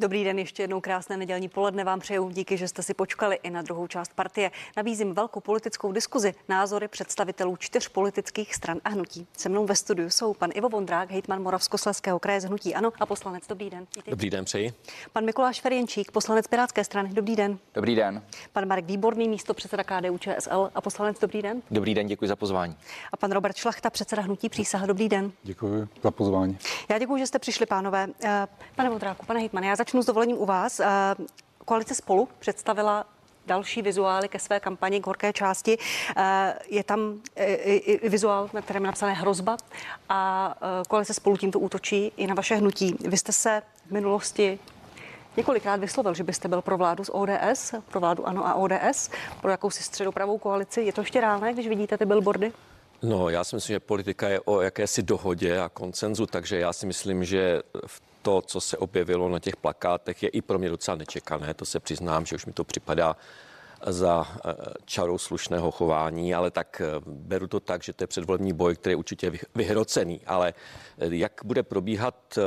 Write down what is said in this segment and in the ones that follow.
Dobrý den, ještě jednou krásné nedělní poledne vám přeju. Díky, že jste si počkali i na druhou část partie. Nabízím velkou politickou diskuzi, názory představitelů čtyř politických stran a hnutí. Se mnou ve studiu jsou pan Ivo Vondrák, hejtman Moravskosleského kraje z hnutí Ano a poslanec. Dobrý den. Vítejte. Dobrý den, přeji. Pan Mikuláš Ferjenčík, poslanec Pirátské strany. Dobrý den. Dobrý den. Pan Marek Výborný, místo předseda KDU ČSL a poslanec. Dobrý den. Dobrý den, děkuji za pozvání. A pan Robert Šlachta, předseda hnutí Přísaha. Dobrý den. Děkuji za pozvání. Já děkuji, že jste přišli, pánové. Eh, pane Vondráku, pane hejtman, já začnu s dovolením u vás. Eh, koalice spolu představila další vizuály ke své kampani k horké části. Eh, je tam i vizuál, na kterém je napsané hrozba a koalice spolu tímto útočí i na vaše hnutí. Vy jste se v minulosti několikrát vyslovil, že byste byl pro vládu z ODS, pro vládu ANO a ODS, pro jakousi středopravou koalici. Je to ještě reálné, když vidíte ty billboardy? No, já si myslím, že politika je o jakési dohodě a koncenzu, takže já si myslím, že v to, co se objevilo na těch plakátech, je i pro mě docela nečekané. To se přiznám, že už mi to připadá za eh, čarou slušného chování, ale tak eh, beru to tak, že to je předvolební boj, který je určitě vyhrocený. Ale eh, jak bude probíhat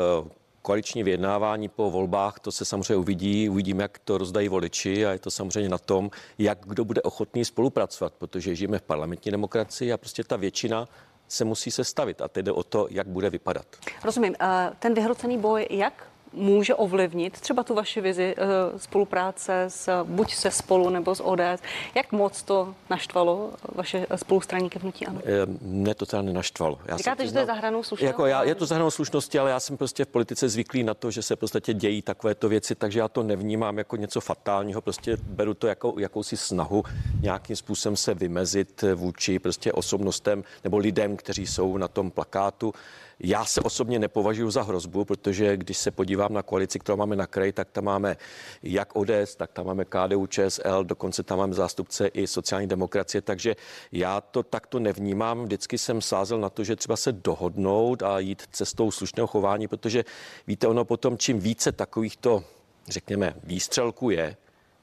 koaliční vyjednávání po volbách, to se samozřejmě uvidí, uvidíme, jak to rozdají voliči a je to samozřejmě na tom, jak kdo bude ochotný spolupracovat, protože žijeme v parlamentní demokracii a prostě ta většina se musí sestavit a teď jde o to, jak bude vypadat. Rozumím. Ten vyhrocený boj, jak může ovlivnit třeba tu vaši vizi uh, spolupráce s, buď se spolu nebo s ODS. Jak moc to naštvalo vaše spolustraníky v hnutí ANO? Mne to teda nenaštvalo. Já Říkáte, že to je zahranou slušnosti? Jako já, je to zahranou slušnosti, ale já jsem prostě v politice zvyklý na to, že se podstatě dějí takovéto věci, takže já to nevnímám jako něco fatálního, prostě beru to jako jakousi snahu nějakým způsobem se vymezit vůči prostě osobnostem nebo lidem, kteří jsou na tom plakátu. Já se osobně nepovažuji za hrozbu, protože když se podívám na koalici, kterou máme na kraji, tak tam máme jak ODS, tak tam máme KDU, ČSL, dokonce tam máme zástupce i sociální demokracie, takže já to takto nevnímám. Vždycky jsem sázel na to, že třeba se dohodnout a jít cestou slušného chování, protože víte, ono potom, čím více takovýchto řekněme, výstřelků je,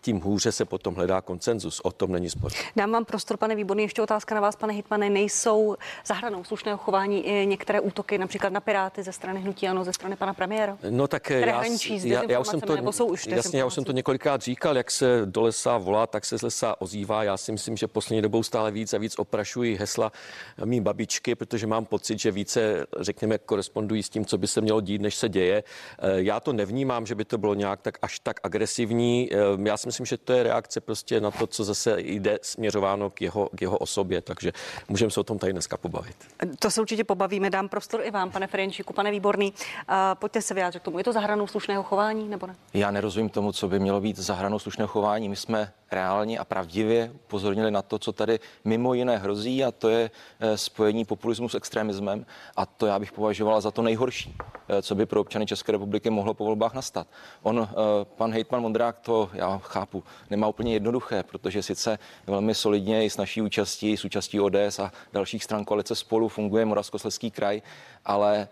tím hůře se potom hledá koncenzus. O tom není spor. Dám vám prostor, pane Výborný, ještě otázka na vás, pane Hitmane. Nejsou zahranou slušného chování i některé útoky, například na Piráty ze strany Hnutí Ano, ze strany pana premiéra? No tak já, já, já, už jsem to, nebo jsou už jasně, já už jsem to několikrát říkal, jak se do lesa volá, tak se z lesa ozývá. Já si myslím, že poslední dobou stále víc a víc oprašují hesla mý babičky, protože mám pocit, že více, řekněme, korespondují s tím, co by se mělo dít, než se děje. Eh, já to nevnímám, že by to bylo nějak tak až tak agresivní. Eh, já si myslím, že to je reakce prostě na to, co zase jde směřováno k jeho, k jeho osobě, takže můžeme se o tom tady dneska pobavit. To se určitě pobavíme, dám prostor i vám, pane Ferenčíku, pane Výborný. Uh, pojďte se vyjádřit k tomu. Je to zahranou slušného chování nebo ne? Já nerozumím tomu, co by mělo být zahranou slušného chování. My jsme reálně a pravdivě upozornili na to, co tady mimo jiné hrozí, a to je eh, spojení populismu s extremismem. A to já bych považovala za to nejhorší, eh, co by pro občany České republiky mohlo po volbách nastat. On, eh, pan hejtman Mondrák, to já chápu, nemá úplně jednoduché, protože sice velmi solidně i s naší účastí, s účastí ODS a dalších stran koalice spolu funguje Moravskoslezský kraj, ale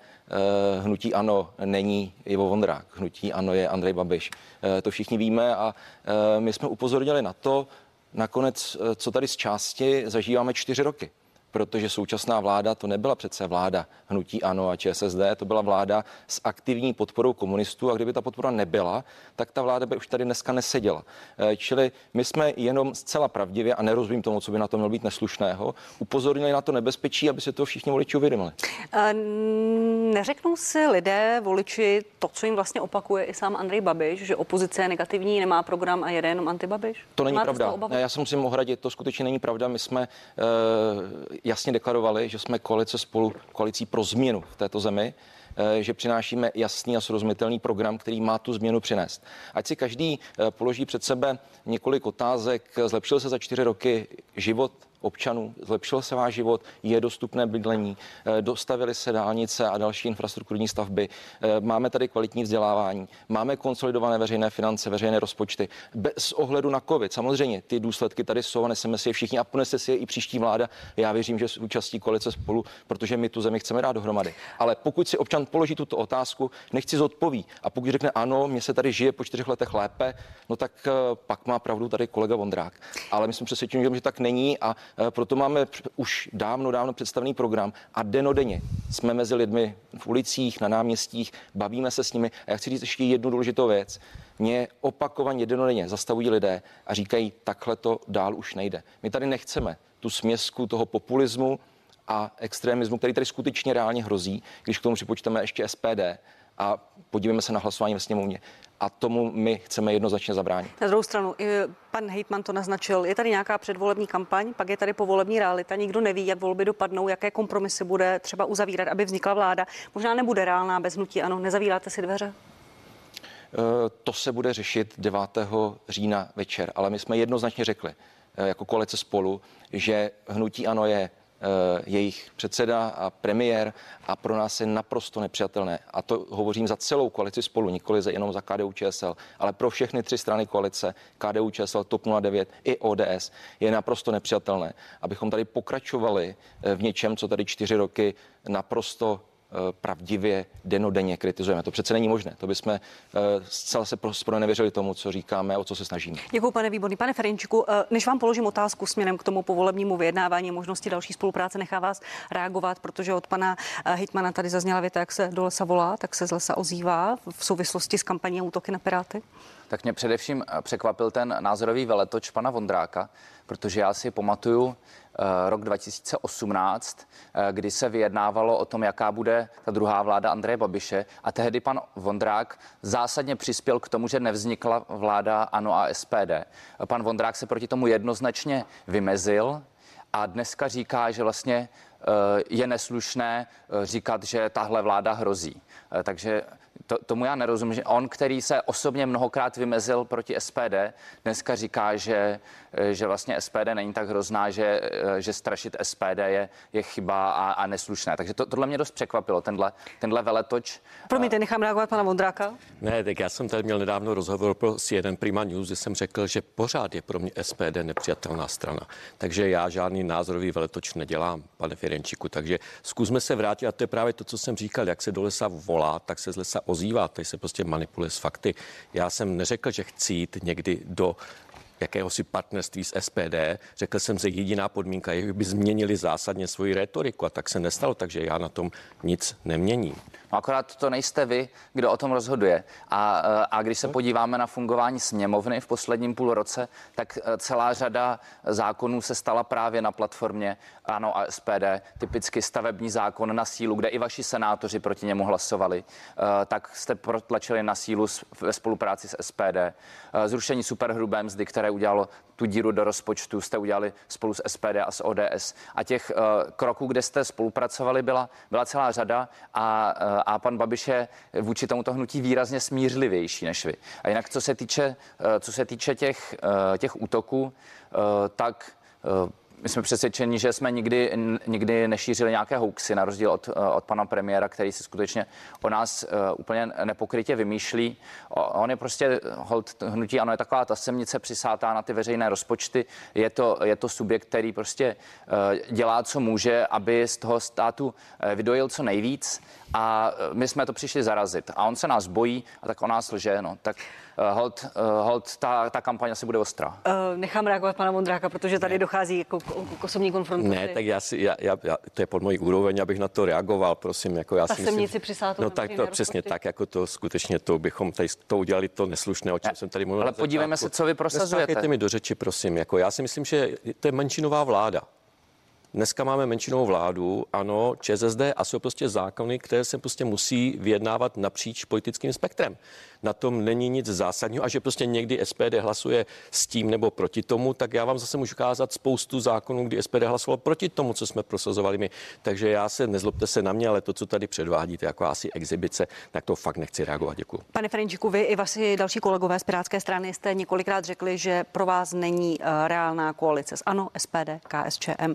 hnutí ano není Ivo Vondrák, hnutí ano je Andrej Babiš. Eh, to všichni víme a eh, my jsme upozornili na to, nakonec, co tady z části zažíváme čtyři roky protože současná vláda to nebyla přece vláda hnutí ANO a ČSSD, to byla vláda s aktivní podporou komunistů a kdyby ta podpora nebyla, tak ta vláda by už tady dneska neseděla. Eh, čili my jsme jenom zcela pravdivě a nerozumím tomu, co by na to mělo být neslušného, upozornili na to nebezpečí, aby se to všichni voliči uvědomili. Eh, neřeknou si lidé, voliči, to, co jim vlastně opakuje i sám Andrej Babiš, že opozice je negativní, nemá program a jede jenom antibabiš? To není Máte pravda. Já se musím ohradit, to skutečně není pravda. My jsme uh, jasně deklarovali, že jsme koalice spolu, koalicí pro změnu v této zemi eh, že přinášíme jasný a srozumitelný program, který má tu změnu přinést. Ať si každý eh, položí před sebe několik otázek, zlepšil se za čtyři roky život občanů, zlepšil se váš život, je dostupné bydlení, eh, dostavily se dálnice a další infrastrukturní stavby, eh, máme tady kvalitní vzdělávání, máme konsolidované veřejné finance, veřejné rozpočty. Bez ohledu na COVID, samozřejmě ty důsledky tady jsou a neseme si je všichni a ponese si je i příští vláda. Já věřím, že s účastí koalice spolu, protože my tu zemi chceme dát dohromady. Ale pokud si občan položí tuto otázku, nechci zodpoví. A pokud řekne ano, mě se tady žije po čtyřech letech lépe, no tak eh, pak má pravdu tady kolega Vondrák. Ale my jsme přesvědčeni, že tak není a proto máme už dávno, dávno představený program a denodenně jsme mezi lidmi v ulicích, na náměstích, bavíme se s nimi. A já chci říct ještě jednu důležitou věc. Mě opakovaně denodenně zastavují lidé a říkají, takhle to dál už nejde. My tady nechceme tu směsku toho populismu a extremismu, který tady skutečně reálně hrozí, když k tomu připočteme ještě SPD a podívejme se na hlasování ve sněmovně. A tomu my chceme jednoznačně zabránit. Na druhou stranu, pan Hejtman to naznačil, je tady nějaká předvolební kampaň, pak je tady povolební realita, nikdo neví, jak volby dopadnou, jaké kompromisy bude třeba uzavírat, aby vznikla vláda. Možná nebude reálná bez hnutí, ano, nezavíráte si dveře? Eh, to se bude řešit 9. října večer, ale my jsme jednoznačně řekli eh, jako koalice spolu, že hnutí ano je Eh, jejich předseda a premiér a pro nás je naprosto nepřijatelné. A to hovořím za celou koalici spolu, nikoli jenom za KDU ČSL, ale pro všechny tři strany koalice, KDU ČSL, TOP 09 i ODS, je naprosto nepřijatelné, abychom tady pokračovali eh, v něčem, co tady čtyři roky naprosto Eh, pravdivě denodenně kritizujeme. To přece není možné. To bychom eh, zcela se pro nevěřili tomu, co říkáme, o co se snažíme. Děkuji, pane Výborný. Pane Ferenčiku, eh, než vám položím otázku směrem k tomu povolebnímu vyjednávání možnosti další spolupráce, nechá vás reagovat, protože od pana Hitmana tady zazněla věta, jak se do lesa volá, tak se z lesa ozývá v souvislosti s kampaní útoky na Piráty. Tak mě především překvapil ten názorový veletoč pana Vondráka, protože já si pamatuju Eh, rok 2018, eh, kdy se vyjednávalo o tom, jaká bude ta druhá vláda Andreje Babiše. A tehdy pan Vondrák zásadně přispěl k tomu, že nevznikla vláda ANO a SPD. Pan Vondrák se proti tomu jednoznačně vymezil a dneska říká, že vlastně eh, je neslušné říkat, že tahle vláda hrozí. Takže to, tomu já nerozumím, že on, který se osobně mnohokrát vymezil proti SPD, dneska říká, že, že vlastně SPD není tak hrozná, že, že strašit SPD je, je chyba a, a neslušné. Takže to, tohle mě dost překvapilo, tenhle, tenhle veletoč. Promiňte, nechám reagovat pana Vondráka. Ne, tak já jsem tady měl nedávno rozhovor pro jeden Prima News, kde jsem řekl, že pořád je pro mě SPD nepřijatelná strana. Takže já žádný názorový veletoč nedělám, pane Firenčiku. Takže zkusme se vrátit, a to je právě to, co jsem říkal, jak se do lesa volá, tak se z lesa ozývá, tady se prostě manipuluje s fakty. Já jsem neřekl, že chci jít někdy do jakéhosi partnerství s SPD. Řekl jsem, že jediná podmínka je, by změnili zásadně svoji retoriku a tak se nestalo, takže já na tom nic neměním. No akorát to nejste vy, kdo o tom rozhoduje. A, a když se podíváme na fungování sněmovny v posledním půl roce, tak e, celá řada zákonů se stala právě na platformě ANO a SPD. Typicky stavební zákon na sílu, kde i vaši senátoři proti němu hlasovali, e, tak jste protlačili na sílu ve spolupráci s SPD. E, zrušení superhrubé mzdy, které udělalo tu díru do rozpočtu, jste udělali spolu s SPD a s ODS. A těch kroků, kde jste spolupracovali, byla, byla celá řada a a pan Babiš je vůči tomuto hnutí výrazně smířlivější než vy. A jinak, co se týče, eh, co se týče těch, těch útoků, tak my jsme přesvědčeni, že jsme nikdy, nikdy nešířili nějaké hoaxy, na rozdíl od, od pana premiéra, který si skutečně o nás uh, úplně nepokrytě vymýšlí. On je prostě, hold, hnutí ano, je taková ta semnice přisátá na ty veřejné rozpočty. Je to, je to subjekt, který prostě uh, dělá, co může, aby z toho státu vydojil co nejvíc a my jsme to přišli zarazit. A on se nás bojí a tak o nás lže. No. Tak uh, hold, uh, hold ta, ta kampaň asi bude ostrá. Uh, nechám reagovat pana Mondráka, protože tady ne. dochází jako k, k osobní konfrontaci. Ne, tak já si, já, já, já, to je pod mojí úroveň, abych na to reagoval, prosím. Jako já ta si myslím, přisátou No tak to přesně tak, jako to skutečně to bychom tady to udělali to neslušné, o čem ne, jsem tady mluvil. Ale podívejme se, co vy prosazujete. Mi do řeči, prosím. Jako já si myslím, že to je menšinová vláda. Dneska máme menšinou vládu, ano, ČSSD a jsou prostě zákony, které se prostě musí vyjednávat napříč politickým spektrem na tom není nic zásadního a že prostě někdy SPD hlasuje s tím nebo proti tomu, tak já vám zase můžu ukázat spoustu zákonů, kdy SPD hlasoval proti tomu, co jsme prosazovali my. Takže já se nezlobte se na mě, ale to, co tady předvádíte, jako asi exibice, tak to fakt nechci reagovat. Děkuji. Pane Ferenčiku, vy i vaši další kolegové z Pirátské strany jste několikrát řekli, že pro vás není uh, reálná koalice s ANO, SPD, KSČM. Uh,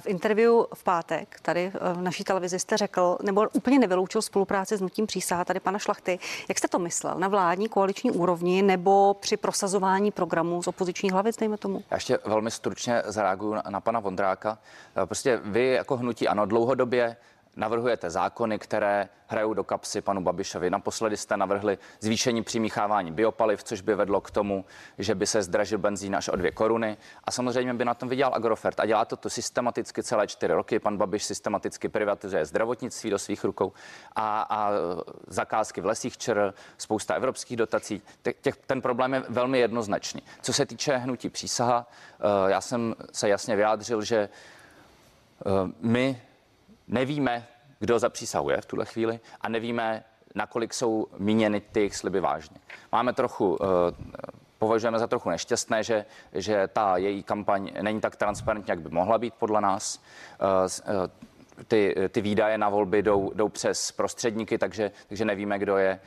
v interview v pátek tady uh, v naší televizi jste řekl, nebo úplně nevyloučil spolupráci s nutím přísaha tady pana Šlachty. Jak jste to myslel? Na vládní koaliční úrovni nebo při prosazování programu z opozičních hlavic, dejme tomu? Já ještě velmi stručně zareaguju na, na pana Vondráka. Prostě vy jako hnutí ano, dlouhodobě navrhujete zákony, které hrajou do kapsy panu Babišovi. Naposledy jste navrhli zvýšení přimíchávání biopaliv, což by vedlo k tomu, že by se zdražil benzín až o dvě koruny. A samozřejmě by na tom vydělal Agrofert. A dělá to, to systematicky celé čtyři roky. Pan Babiš systematicky privatizuje zdravotnictví do svých rukou a, a zakázky v lesích čer, spousta evropských dotací. Těch, ten problém je velmi jednoznačný. Co se týče hnutí přísaha, eh, já jsem se jasně vyjádřil, že eh, my nevíme, kdo zapřísahuje v tuhle chvíli a nevíme, nakolik jsou míněny ty sliby vážně. Máme trochu, eh, považujeme za trochu nešťastné, že, že ta její kampaň není tak transparentní, jak by mohla být podle nás. Eh, eh, ty, ty výdaje na volby jdou, jdou přes prostředníky, takže, takže nevíme, kdo je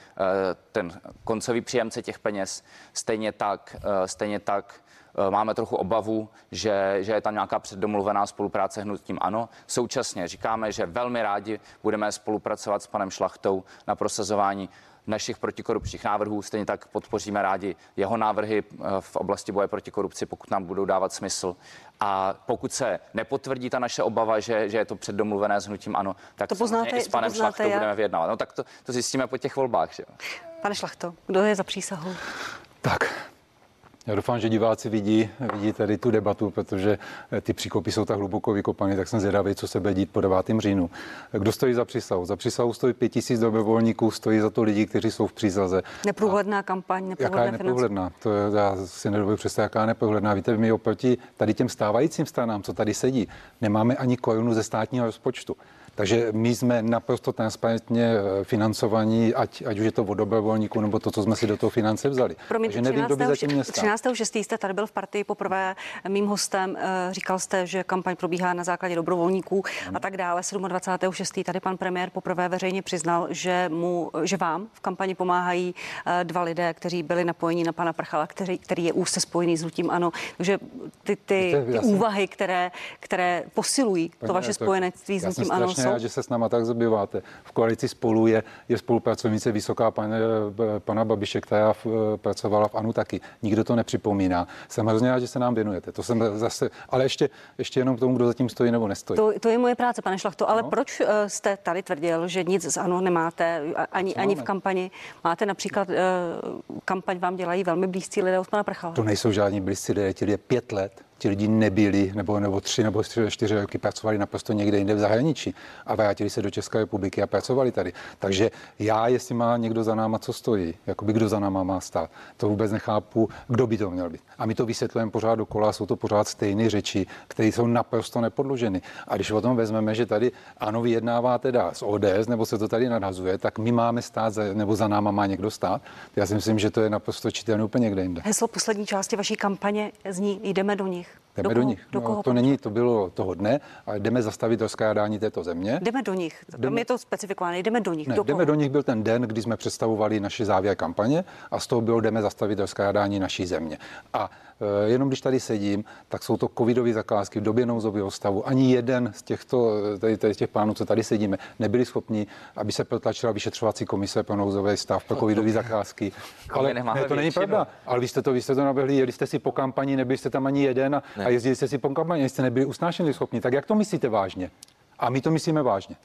ten koncový příjemce těch peněz. Stejně tak, stejně tak máme trochu obavu, že, že je tam nějaká předdomluvená spolupráce hnutím ANO. Současně říkáme, že velmi rádi budeme spolupracovat s panem Šlachtou na prosazování našich protikorupčních návrhů. Stejně tak podpoříme rádi jeho návrhy eh, v oblasti boje proti korupci, pokud nám budou dávat smysl. A pokud se nepotvrdí ta naše obava, že, že je to předdomluvené s hnutím ano, tak to poznáte, i s panem Šlachtou jak? budeme vyjednávat. No tak to, to zjistíme po těch volbách. Že? Pane Šlachto, kdo je za přísahou? Tak, já doufám, že diváci vidí, vidí tady tu debatu, protože eh, ty příkopy jsou tak hluboko vykopané, tak jsem zvědavý, co se bude dít po 9. říjnu. Kdo stojí za přísahu? Za přísahu stojí 5000 dobrovolníků, stojí za to lidi, kteří jsou v přísaze. Neprůhledná kampaň, neprůhledná Jaká je neprůhledná? To je, já si nedovedu představit, jaká je neprůhledná. Víte, my oproti tady těm stávajícím stranám, co tady sedí, nemáme ani korunu ze státního rozpočtu. Takže my jsme naprosto transparentně eh, financovaní, ať, ať už je to od dobrovolníků, nebo to, co jsme si do toho finance vzali. Promiňte, Takže nevím, 13. kdo by zatím mě 13. 6. jste tady byl v partii poprvé mým hostem. Eh, říkal jste, že kampaň probíhá na základě dobrovolníků a tak dále. 27. 6. tady pan premiér poprvé veřejně přiznal, že, mu, že vám v kampani pomáhají eh, dva lidé, kteří byli napojeni na pana Prchala, který, který je úzce spojený s Lutím Ano. Takže ty, ty, ty úvahy, které, které posilují to vaše spojenectví s Lutím Ano, rád, že se s náma tak zabýváte. V koalici spolu je, je spolupracovnice vysoká pan, pana Babiše, která v, pracovala v ANU taky. Nikdo to nepřipomíná. Jsem hrozně rád, že se nám věnujete. To jsem zase, ale ještě, ještě jenom k tomu, kdo zatím stojí nebo nestojí. To, to je moje práce, pane Šlachto, ale no. proč eh, jste tady tvrdil, že nic z ANO nemáte ani, ani v kampani? Máte například kampaň vám dělají velmi blízcí lidé od pana Prchala. To nejsou žádní blízcí lidé, lidé pět let ti lidi nebyli nebo, nebo tři nebo čtyři roky pracovali naprosto někde jinde v zahraničí a vrátili se do České republiky a pracovali tady. Takže já, jestli má někdo za náma, co stojí, jakoby kdo za náma má stát, to vůbec nechápu, kdo by to měl být. A my to vysvětlujeme pořád dokola, jsou to pořád stejné řeči, které jsou naprosto nepodloženy. A když o tom vezmeme, že tady ano, vyjednává teda s ODS, nebo se to tady nadhazuje, tak my máme stát, za, nebo za náma má někdo stát. Já si myslím, že to je naprosto čitelné úplně někde jinde. Heslo poslední části vaší kampaně zní jdeme do nich. innych. Jdeme do, do nich. Do no, to není, to bylo toho dne, ale jdeme zastavit rozkrádání této země. Jdeme do nich. Jdeme, je to specifikované. Jdeme do nich. Ne, do jdeme do nich byl ten den, kdy jsme představovali naši závěr kampaně a z toho bylo jdeme zastavit rozkrádání naší země. A Eh, jenom když tady sedím, tak jsou to covidové zakázky v době nouzového stavu. Ani jeden z těchto eh, tady, tady těch plánů, co tady sedíme, nebyli schopni, aby se protlačila vyšetřovací komise pro nouzový stav, pro covidové zakázky. Ale ne, to není pravda. Ale vy jste to, vy jste to nabehli, jeli jste si po kampani, nebyli jste tam ani jeden a, a jezdili jste si po kampani, jste nebyli usnášení schopni. Tak jak to myslíte vážně? A my to myslíme vážně.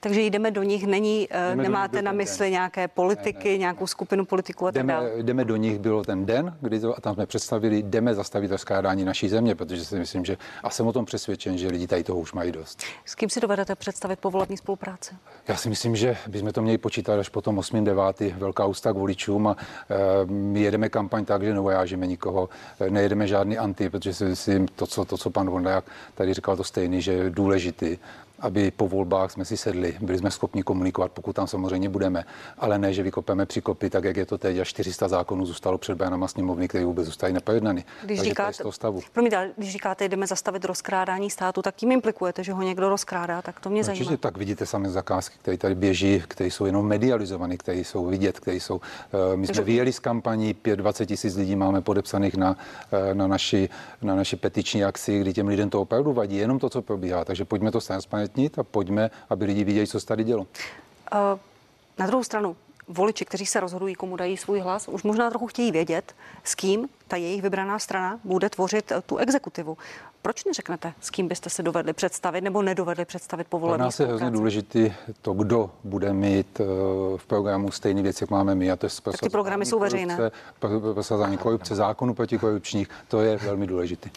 Takže jdeme do nich, není, eh, jdeme nemáte nich na mysli den. nějaké politiky, ne, ne, nějakou skupinu politiků a tak jdeme, dále? Jdeme do nich, bylo ten den, kdy to, a tam jsme představili, jdeme zastavit rozkrádání naší země, protože si myslím, že a jsem o tom přesvědčen, že lidi tady toho už mají dost. S kým si dovedete představit povolební spolupráci? Já si myslím, že bychom to měli počítat až potom 8. 9. velká ústa k voličům a e, my jedeme kampaň tak, že nevojážíme nikoho, e, nejedeme žádný anti, protože si myslím, to, co, to, co pan Vondák tady říkal, to stejný, že je důležitý aby po volbách jsme si sedli, byli jsme schopni komunikovat, pokud tam samozřejmě budeme, ale ne, že vykopeme přikopy, tak jak je to teď, a 400 zákonů zůstalo před bránama sněmovny, které vůbec zůstaly nepojednany. Když Takže říkáte, to stavu. Promiňte, když říkáte, jdeme zastavit rozkrádání státu, tak tím implikujete, že ho někdo rozkrádá, tak to mě zajímá. Určitě tak vidíte sami zakázky, které tady běží, které jsou jenom medializované, které jsou vidět, které jsou. Uh, my jsme vyjeli z kampaní, 5-20 tisíc lidí máme podepsaných na, uh, na, naši, na naši petiční akci, kdy těm lidem to opravdu vadí, jenom to, co probíhá. Takže pojďme to transparentnit a pojďme, aby lidi viděli, co se tady dělo. Uh, na druhou stranu, voliči, kteří se rozhodují, komu dají svůj hlas, už možná trochu chtějí vědět, s kým ta jejich vybraná strana bude tvořit tu exekutivu. Proč neřeknete, s kým byste se dovedli představit nebo nedovedli představit Pro povolení? nás je hrozně důležitý to, kdo bude mít eh, v programu stejné věci, jak máme my. A to je Tak ty programy jsou veřejné. Korupce, prosazování korupce, zákonu protikorupčních, to je velmi důležité.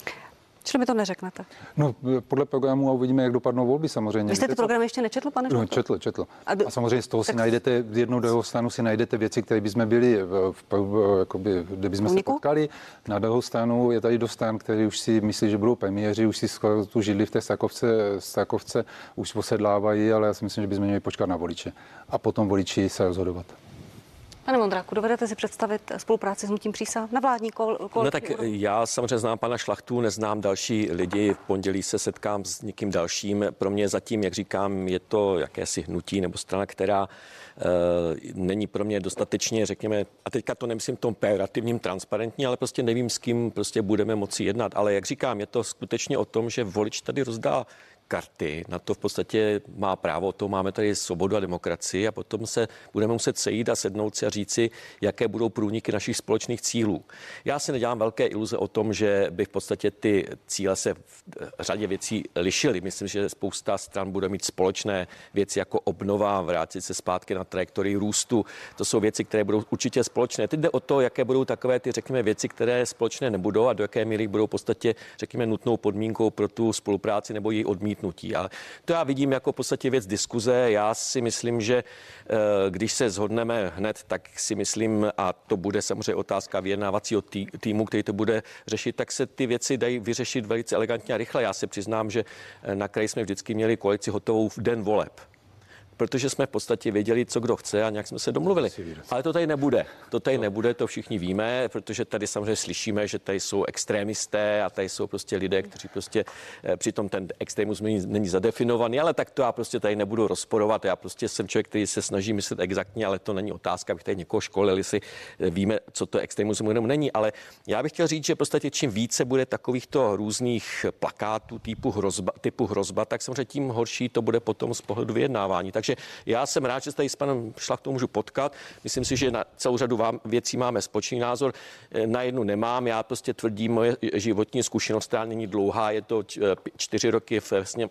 Čili mi to neřeknete. No, podle programu a uvidíme, jak dopadnou volby samozřejmě. Vy jste ty programy ještě nečetl, pane No, četl, četl. A do- a samozřejmě z toho si tak- najdete, z jednou druhou stranu si najdete věci, které bychom byli, v, v, v, jakoby, kde bychom se potkali. Na druhou stranu je tady dost stran, který už si myslí, že budou premiéři, už si skoro tu židli v té Strakovce, Strakovce už posedlávají, ale já si myslím, že bychom měli počkat na voliče. A potom voliči se rozhodovat. Pane Mondráku, dovedete si představit spolupráci s hnutím přísah na vládní kol, kol, No tak já samozřejmě znám pana Šlachtu, neznám další lidi. V pondělí se setkám s někým dalším. Pro mě zatím, jak říkám, je to jakési hnutí nebo strana, která uh, není pro mě dostatečně, řekněme, a teďka to nemyslím v tom pejorativním transparentní, ale prostě nevím, s kým prostě budeme moci jednat. Ale jak říkám, je to skutečně o tom, že volič tady rozdá karty. Na to v podstatě má právo, to máme tady svobodu a demokracii a potom se budeme muset sejít a sednout si a říci, jaké budou průniky našich společných cílů. Já si nedělám velké iluze o tom, že by v podstatě ty cíle se v řadě věcí lišily. Myslím, že spousta stran bude mít společné věci jako obnova, vrátit se zpátky na trajektorii růstu. To jsou věci, které budou určitě společné. Teď jde o to, jaké budou takové ty, řekněme, věci, které společné nebudou a do jaké míry budou v podstatě, řekněme, nutnou podmínkou pro tu spolupráci nebo její odmítnutí. A to já vidím jako v podstatě věc diskuze. Já si myslím, že eh, když se zhodneme hned, tak si myslím, a to bude samozřejmě otázka vyjednávacího tý- týmu, který to bude řešit, tak se ty věci dají vyřešit velice elegantně a rychle. Já se přiznám, že eh, na kraji jsme vždycky měli koalici hotovou v den voleb protože jsme v podstatě věděli, co kdo chce a nějak jsme se domluvili. Ale to tady nebude. To tady nebude, to všichni víme, protože tady samozřejmě slyšíme, že tady jsou extrémisté a tady jsou prostě lidé, kteří prostě eh, přitom ten extremismus není, není zadefinovaný, ale tak to já prostě tady nebudu rozporovat. Já prostě jsem člověk, který se snaží myslet exaktně, ale to není otázka, abych tady někoho školil, jestli eh, víme, co to extremismus nebo není. Ale já bych chtěl říct, že v podstatě čím více bude takovýchto různých plakátů typu hrozba, typu hrozba, tak samozřejmě tím horší to bude potom z pohledu vyjednávání. Takže já jsem rád, že se tady s panem Šlachtou můžu potkat. Myslím si, že na celou řadu vám, věcí máme společný názor. Eh, Na jednu nemám. Já prostě tvrdím, moje životní zkušenost, která není dlouhá, je to eh, čtyři roky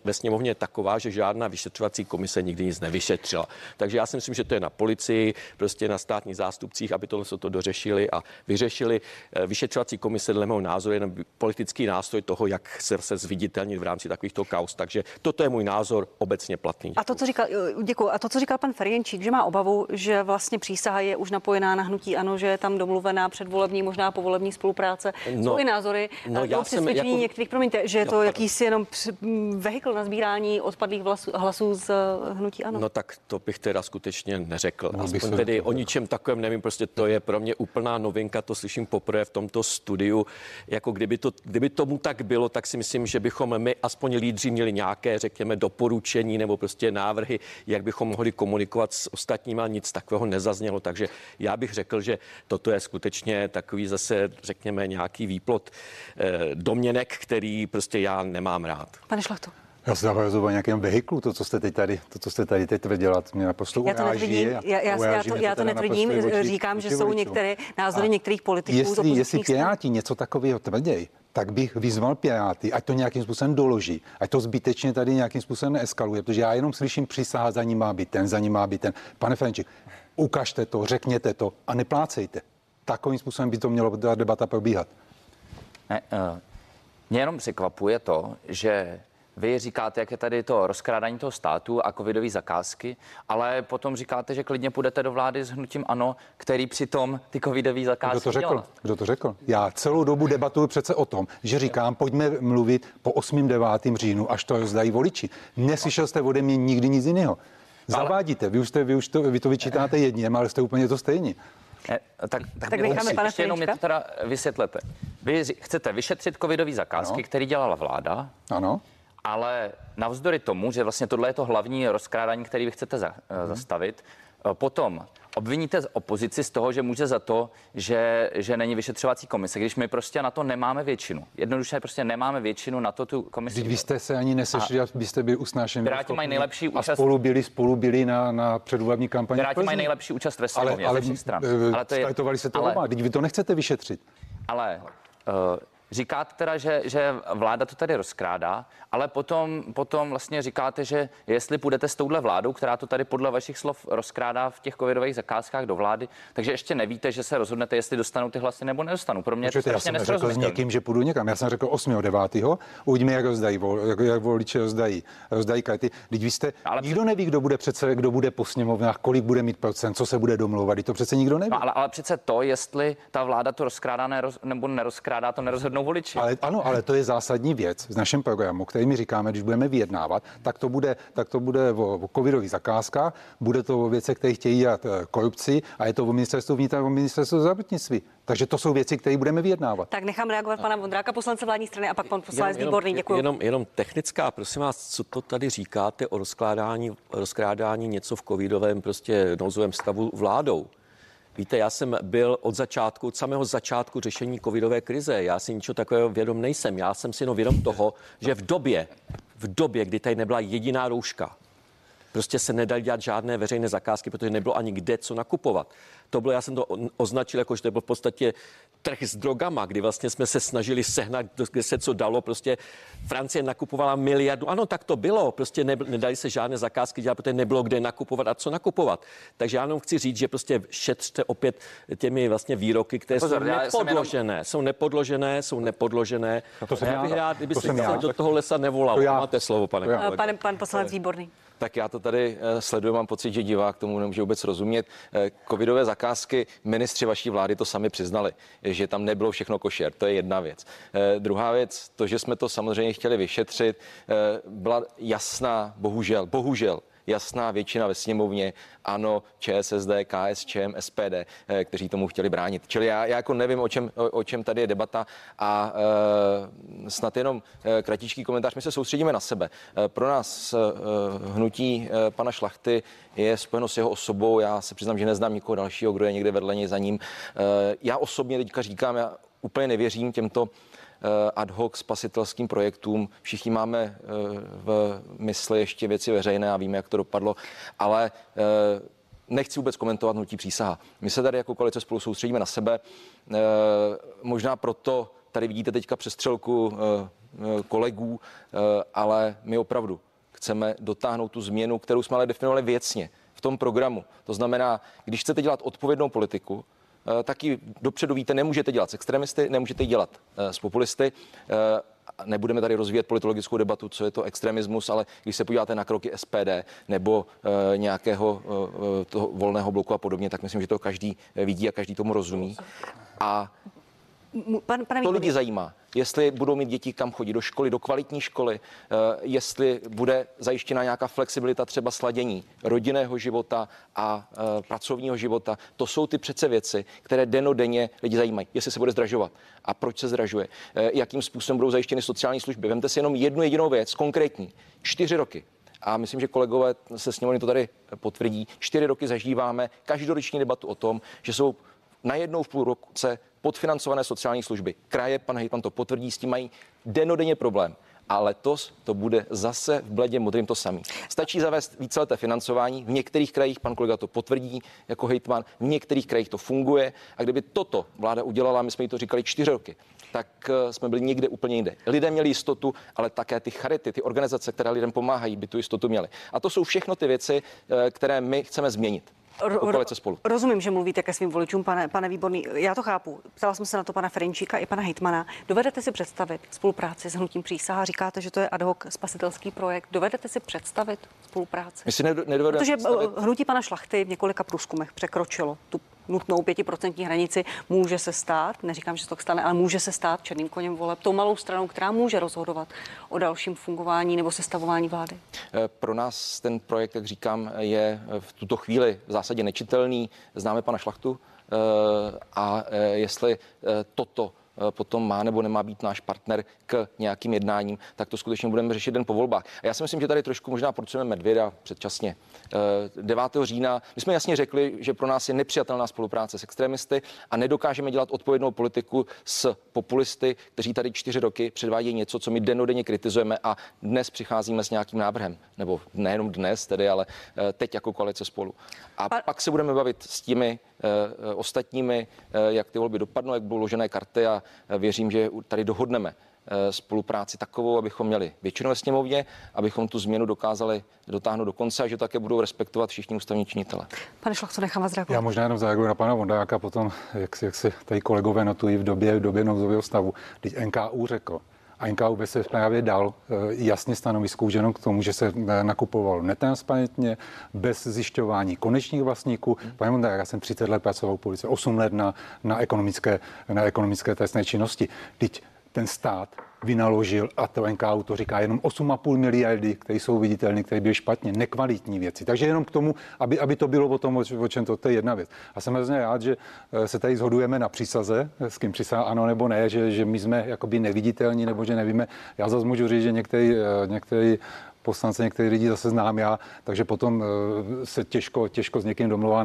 ve sněmovně taková, že žádná vyšetřovací komise nikdy nic nevyšetřila. Takže já si myslím, že to je na policii, prostě na státních zástupcích, aby tohle se to dořešili a vyřešili. Eh, Vyšetřovací komise, dle mého názoru, je politický nástroj toho, jak se, se zviditelnit v rámci takovýchto kaus. Takže toto je můj názor obecně platný. A to, co říkal, děkuji. A to, co říkal pan Ferjenčík, že má obavu, že vlastně přísaha je už napojená na hnutí ano, že je tam domluvená předvolební, možná povolební spolupráce. No, Jsou i názory no, no, já přesvědčení jako- některých, promiňte, že je to Jo, pardon. jakýsi jenom vehikl na sbírání odpadlých vlasů, hlasů z eh, hnutí ano. No tak to bych teda skutečně neřekl. Bych Aspoň tedy o ničem takovém nevím, prostě to je pro mě úplná novinka, to slyším poprvé v tomto studiu. Jako kdyby, to, kdyby tomu tak bylo, tak si myslím, že bychom my, aspoň lídři, měli nějaké, řekněme, doporučení nebo prostě návrhy, jak bychom mohli komunikovat s ostatními, a nic takového nezaznělo. Takže já bych řekl, že toto je skutečně takový zase, řekněme, nějaký výplot eh, domněnek, který prostě já nemám rád. Pane Šlachto. Já se dávám o nějakém vehiklu, to, co jste teď tady, to, co jste tady teď tvrdila, to mě naprosto Já to uráží netvrdím, já, já, já, uráží to, mě já to netvrdím, naprosto i vůči- říkám, že vůči jsou voličům. některé názory A některých politiků Jestli, jestli. Piráti něco takového tvrdí, tak bych vyzval Piráty, ať to nějakým způsobem doloží, ať to zbytečně tady nějakým způsobem neeskaluje, protože já jenom slyším přísaha, za ní má být ten, za ní má být ten. Pane Frenčík, ukažte to, řekněte to a neplácejte. Takovým způsobem by to mělo ta debata probíhat. Ne, uh, mě jenom překvapuje to, že vy říkáte, jak je tady to rozkrádání toho státu a covidové zakázky, ale potom říkáte, že klidně půjdete do vlády s hnutím ANO, který přitom ty covidové zakázky Kdo to řekl? dělal. Kdo to řekl? Já celou dobu debatuju přece o tom, že říkám, pojďme mluvit po 8. 9. říjnu, až to rozdají voliči. Neslyšel jste ode mě nikdy nic jiného. Zavádíte, vy už, jste, vy už to, vy to vyčítáte jedním, ale jste úplně to stejní. Ne, tak, tak, Tak mi- necháme pana ještě jenom mi to teda vysvětlete. Vy chcete vyšetřit covidové zakázky, No. které dělala vláda, Ano? Ale navzdory tomu, že vlastně tohle je to hlavní rozkrádání, který vy chcete za, Mhm. mm. zastavit, eh, potom obviníte z opozici z toho, že může za to, že, že není vyšetřovací komise, když my prostě na to nemáme většinu. Jednoduše prostě nemáme většinu na to tu komisi. Vždyť vy jste se ani nesešli, abyste byli usnášeni. Piráti mají nejlepší A účast- spolu byli, spolu byli na, na předvolební kampani. Piráti mají nejlepší účast ve ale, sněmovně ale, ze všech stran. ale Ale to je, se to ale, oba, teď vy to nechcete vyšetřit. ale uh, Říkáte teda, že, že vláda to tady rozkrádá, ale potom, potom vlastně říkáte, že jestli půjdete s touhle vládou, která to tady podle vašich slov rozkrádá v těch covidových zakázkách do vlády, takže ještě nevíte, že se rozhodnete, jestli dostanou ty hlasy nebo nedostanou. Pro mě je to Počkejte, já jsem řekl s někým, že půjdu někam. Já jsem řekl 8. 9. Uvidíme, jak rozdají, jak, jak voliči rozdají, rozdají karty. Teď vy jste, ale nikdo neví, kdo bude přece, kdo bude po sněmovnách, kolik bude mít procent, co se bude domlouvat. To přece nikdo neví. No, ale, ale přece to, jestli ta vláda to rozkrádá neroz, nebo nerozkrádá, to nerozhodnou voliči. Ale ano, ale to je zásadní věc v našem programu, který mi říkáme, když budeme vyjednávat, tak to bude, tak to bude o, o covidových zakázkách, bude to o věcech, které chtějí dělat eh, korupci a je to o ministerstvu vnitra, o ministerstvu zdravotnictví. Takže to jsou věci, které budeme vyjednávat. Tak nechám reagovat pana Vondráka, poslance vládní strany a pak pan poslanec jenom, Výborný. Děkuji. Jenom, jenom technická, prosím vás, co to tady říkáte o rozkládání, rozkrádání něco v covidovém prostě nouzovém stavu vládou? Víte, já jsem byl od začátku, od samého začátku řešení covidové krize. Já si ničeho takového vědom nejsem. Já jsem si jenom vědom toho, že v době, v době, kdy tady nebyla jediná rouška, prostě se nedali dělat žádné veřejné zakázky, protože nebylo ani kde co nakupovat. To bylo, já jsem to označil jako, že to byl v podstatě trh s drogama, kdy vlastně jsme se snažili sehnat, kde se co dalo. Prostě Francie nakupovala miliardu. Ano, tak to bylo. Prostě ne, nedali se žádné zakázky dělat, protože nebylo kde nakupovat a co nakupovat. Takže já jenom chci říct, že prostě šetřte opět těmi vlastně výroky, které Pozor, jsou nepodložené. Jenom... Jsou nepodložené, jsou nepodložené. No to jsem já já. bych rád, kdyby To se jsem já. do toho lesa nevolal. To já. Máte slovo, pane. Pane, pan poslanec Výborný. Tak já to tady eh, sleduju, mám pocit, že divák tomu nemůže vůbec rozumět. Eh, Covidové zakázky, ministři vaší vlády to sami přiznali, že tam nebylo všechno košer, to je jedna věc. Eh, Druhá věc, to, že jsme to samozřejmě chtěli vyšetřit, byla jasná, bohužel, bohužel, jasná většina ve sněmovně, ano, ČSSD, KSČM, SPD, eh, kteří tomu chtěli bránit. Čili já, já jako nevím, o čem, o, o čem tady je debata a e, snad jenom e, kratičký komentář. My se soustředíme na sebe. E, pro nás e, hnutí e, pana Šlachty je spojeno s jeho osobou. Já se přiznám, že neznám nikoho dalšího, kdo je někde vedle něj za ním. E, já osobně teďka říkám, já úplně nevěřím těmto eh, ad hoc spasitelským projektům. Všichni máme eh, v mysli ještě věci veřejné a víme, jak to dopadlo, ale eh, nechci vůbec komentovat nutí přísaha. My se tady jako koalice spolu soustředíme na sebe. Možná proto tady vidíte teďka přestřelku kolegů, ale my opravdu chceme dotáhnout tu změnu, kterou jsme ale definovali věcně v tom programu. To znamená, když chcete dělat odpovědnou politiku, taky dopředu víte, nemůžete dělat s extremisty, nemůžete dělat eh, s populisty. Eh, nebudeme tady rozvíjet politologickou debatu, co je to extremismus, ale když se podíváte na kroky SPD nebo nějakého toho volného bloku a podobně, tak myslím, že to každý vidí a každý tomu rozumí. A Pan, pane to lidi zajímá, jestli budou mít děti kam chodit do školy, do kvalitní školy, eh, jestli bude zajištěna nějaká flexibilita třeba sladění rodinného života a eh, pracovního života. To jsou ty přece věci, které denodenně lidi zajímají. Jestli se bude zdražovat a proč se zdražuje, eh, jakým způsobem budou zajištěny sociální služby. Vemte si jenom jednu jedinou věc, konkrétní. Čtyři roky a myslím, že kolegové se sněmovny to tady potvrdí. Čtyři roky zažíváme každoroční debatu o tom, že jsou najednou v půl roce podfinancované sociální služby. Kraje, pan Hejtman to potvrdí, s tím mají denodenně problém. A letos to bude zase v bledě modrým to samý. Stačí zavést víceleté financování. V některých krajích, pan kolega to potvrdí jako hejtman, v některých krajích to funguje. A kdyby toto vláda udělala, my jsme jí to říkali čtyři roky, tak eh, jsme byli někde úplně jinde. Lidé měli jistotu, ale také ty charity, ty organizace, které lidem pomáhají, by tu jistotu měly. A to jsou všechno ty věci, eh, které my chceme změnit. Jako koalice spolu. Rozumím, že mluvíte ke svým voličům, pane, pane Výborný. Já to chápu. Ptala jsem se na to pana Ferenčíka i pana Hitmana. Dovedete si představit spolupráci s hnutím přísaha? Říkáte, že to je ad hoc spasitelský projekt. Dovedete si představit spolupráci? My si nedo- nedovedeme Protože představit- eh, hnutí pana Šlachty v několika průzkumech překročilo tu nutnou pětiprocentní hranici. Může se stát, neříkám, že se to stane, ale může se stát černým koněm voleb, tou malou stranou, která může rozhodovat o dalším fungování nebo sestavování vlády. Eh, Pro nás ten projekt, jak říkám, je v tuto chvíli v zásadě nečitelný. Známe pana Šlachtu eh, a eh, jestli toto potom má nebo nemá být náš partner k nějakým jednáním, tak to skutečně budeme řešit den po volbách. A já si myslím, že tady trošku možná porcujeme medvěda předčasně. 9. října my jsme jasně řekli, že pro nás je nepřijatelná spolupráce s extremisty a nedokážeme dělat odpovědnou politiku s populisty, kteří tady čtyři roky předvádějí něco, co my denodenně kritizujeme a dnes přicházíme s nějakým návrhem. Nebo nejenom dnes tedy, ale eh, teď jako koalice spolu. A Pa- pak se budeme bavit s těmi eh, ostatními, eh, jak ty volby dopadnou, jak budou ložené karty a věřím, že tady dohodneme Eh, spolupráci takovou, abychom měli většinu ve sněmovně, abychom tu změnu dokázali dotáhnout do konce a že také budou respektovat všichni ústavní činitele. Pane Šlachco, nechám vás reagovat. Já možná jenom zareaguji na pana Vondáka potom, jak si, jak si tady kolegové notují v době, v době nouzového stavu. Teď NKU řekl, a NKU by se právě dal eh, jasně stanoviskou ženou k tomu, že se eh, nakupovalo netransparentně, bez zjišťování konečných vlastníků. Hmm. Pane Mondák, já jsem 30 let pracoval v policii, 8 let na, na, ekonomické, na ekonomické trestné činnosti. Teď ten stát vynaložil, a to NKU to říká, jenom 8,5 miliardy, které jsou viditelné, které byly špatně, nekvalitní věci. Takže jenom k tomu, aby, aby to bylo o tom, o čem to, to je jedna věc. A jsem hrozně rád, že eh, se tady zhodujeme na přísaze, s kým přísahá ano nebo ne, že, že my jsme jakoby neviditelní, nebo že nevíme. Já zase můžu říct, že některý, eh, některý poslance, některý lidi zase znám já, takže potom eh, se těžko, těžko s někým domluvá,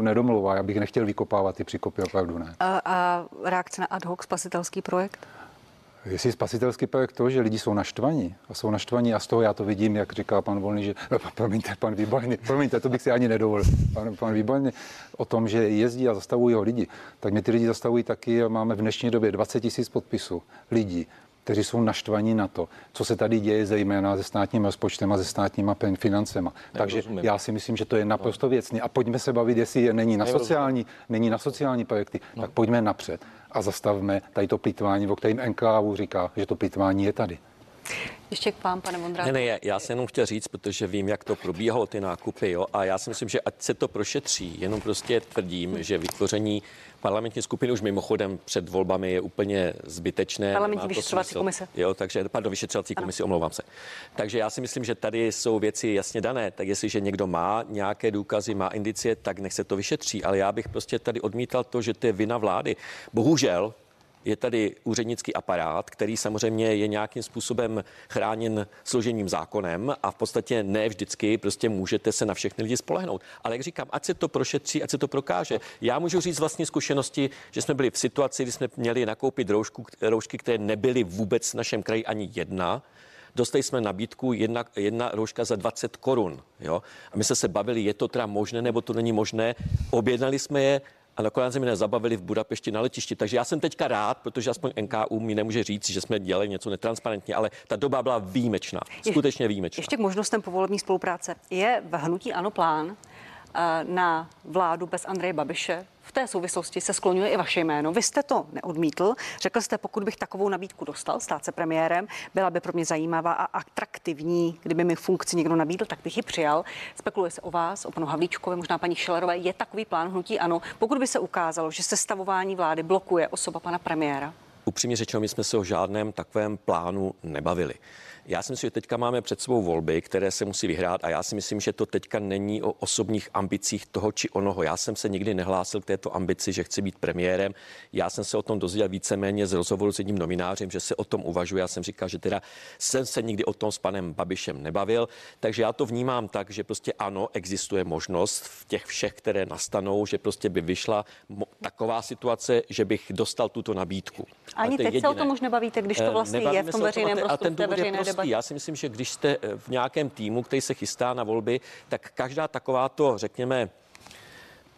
nedomluvá. Já bych nechtěl vykopávat ty příkopy, opravdu ne. A, a reakce na ad hoc spasitelský projekt? Jestli spasitelský projekt to, že lidi jsou naštvaní a jsou naštvaní a z toho já to vidím, jak říká pan Volný, že, promiňte, pan Výborný, promiňte, to bych si ani nedovolil, pan, pan Výborný, o tom, že jezdí a zastavují ho lidi, tak mě ty lidi zastavují taky a máme v dnešní době 20 tisíc podpisů lidí, kteří jsou naštvaní na to, co se tady děje zejména se státním rozpočtem a se státníma financema. Takže já si myslím, že to je naprosto věcně. A pojďme se bavit, jestli je, není na sociální, není na sociální projekty, no. tak pojďme napřed a zastavme tady to plýtvání, o kterém NKU říká, že to plýtvání je tady. Ještě k vám, pane Vondráku. Ne, ne, já jsem jenom chtěl říct, protože vím, jak to probíhalo, ty nákupy, jo, a já si myslím, že ať se to prošetří, jenom prostě tvrdím, že vytvoření parlamentní skupiny už mimochodem před volbami je úplně zbytečné. Parlamentní vyšetřovací komise. Jo, takže, pardon, vyšetřovací komisi, omlouvám se. Takže já si myslím, že tady jsou věci jasně dané, tak jestliže někdo má nějaké důkazy, má indicie, tak nech se to vyšetří, ale já bych prostě tady odmítal to, že to je vina vlády. Bohužel, je tady úřednický aparát, který samozřejmě je nějakým způsobem chráněn složením zákonem a v podstatě ne vždycky prostě můžete se na všechny lidi spolehnout. Ale jak říkám, ať se to prošetří, ať se to prokáže. Já můžu říct vlastní zkušenosti, že jsme byli v situaci, kdy jsme měli nakoupit roušku, roušky, které nebyly vůbec v našem kraji ani jedna. Dostali jsme nabídku jedna, jedna rouška za 20 korun. Jo? A my jsme se bavili, je to teda možné nebo to není možné. Objednali jsme je, a nakonec mě zabavili v Budapešti na letišti. Takže já jsem teďka rád, protože aspoň NKU mi nemůže říct, že jsme dělali něco netransparentně, ale ta doba byla výjimečná, skutečně výjimečná. Ještě k možnostem povolební spolupráce. Je v hnutí ano plán na vládu bez Andreje Babiše v té souvislosti se skloňuje i vaše jméno. Vy jste to neodmítl. Řekl jste, pokud bych takovou nabídku dostal, stát se premiérem, byla by pro mě zajímavá a atraktivní. Kdyby mi funkci někdo nabídl, tak bych ji přijal. Spekuluje se o vás, o panu Havlíčkovi, možná paní Šilerové. Je takový plán hnutí ano. Pokud by se ukázalo, že sestavování vlády blokuje osoba pana premiéra? Upřímně řečeno, my jsme se o žádném takovém plánu nebavili. Já si myslím, že teďka máme před sebou volby, které se musí vyhrát a já si myslím, že to teďka není o osobních ambicích toho či onoho. Já jsem se nikdy nehlásil k této ambici, že chci být premiérem. Já jsem se o tom dozvěděl víceméně z rozhovoru s jedním novinářem, že se o tom uvažuje. Já jsem říkal, že teda jsem se nikdy o tom s panem Babišem nebavil, takže já to vnímám tak, že prostě ano, existuje možnost v těch všech, které nastanou, že prostě by vyšla taková situace, že bych dostal tuto nabídku. Ani teď jediné. se o tom už nebavíte, když to eh, vlastně Nebavíme je v tom veřejném prostoru, a ten důvod je prostý. Já si myslím, že když jste eh, v nějakém týmu, který se chystá na volby, tak každá takováto, řekněme,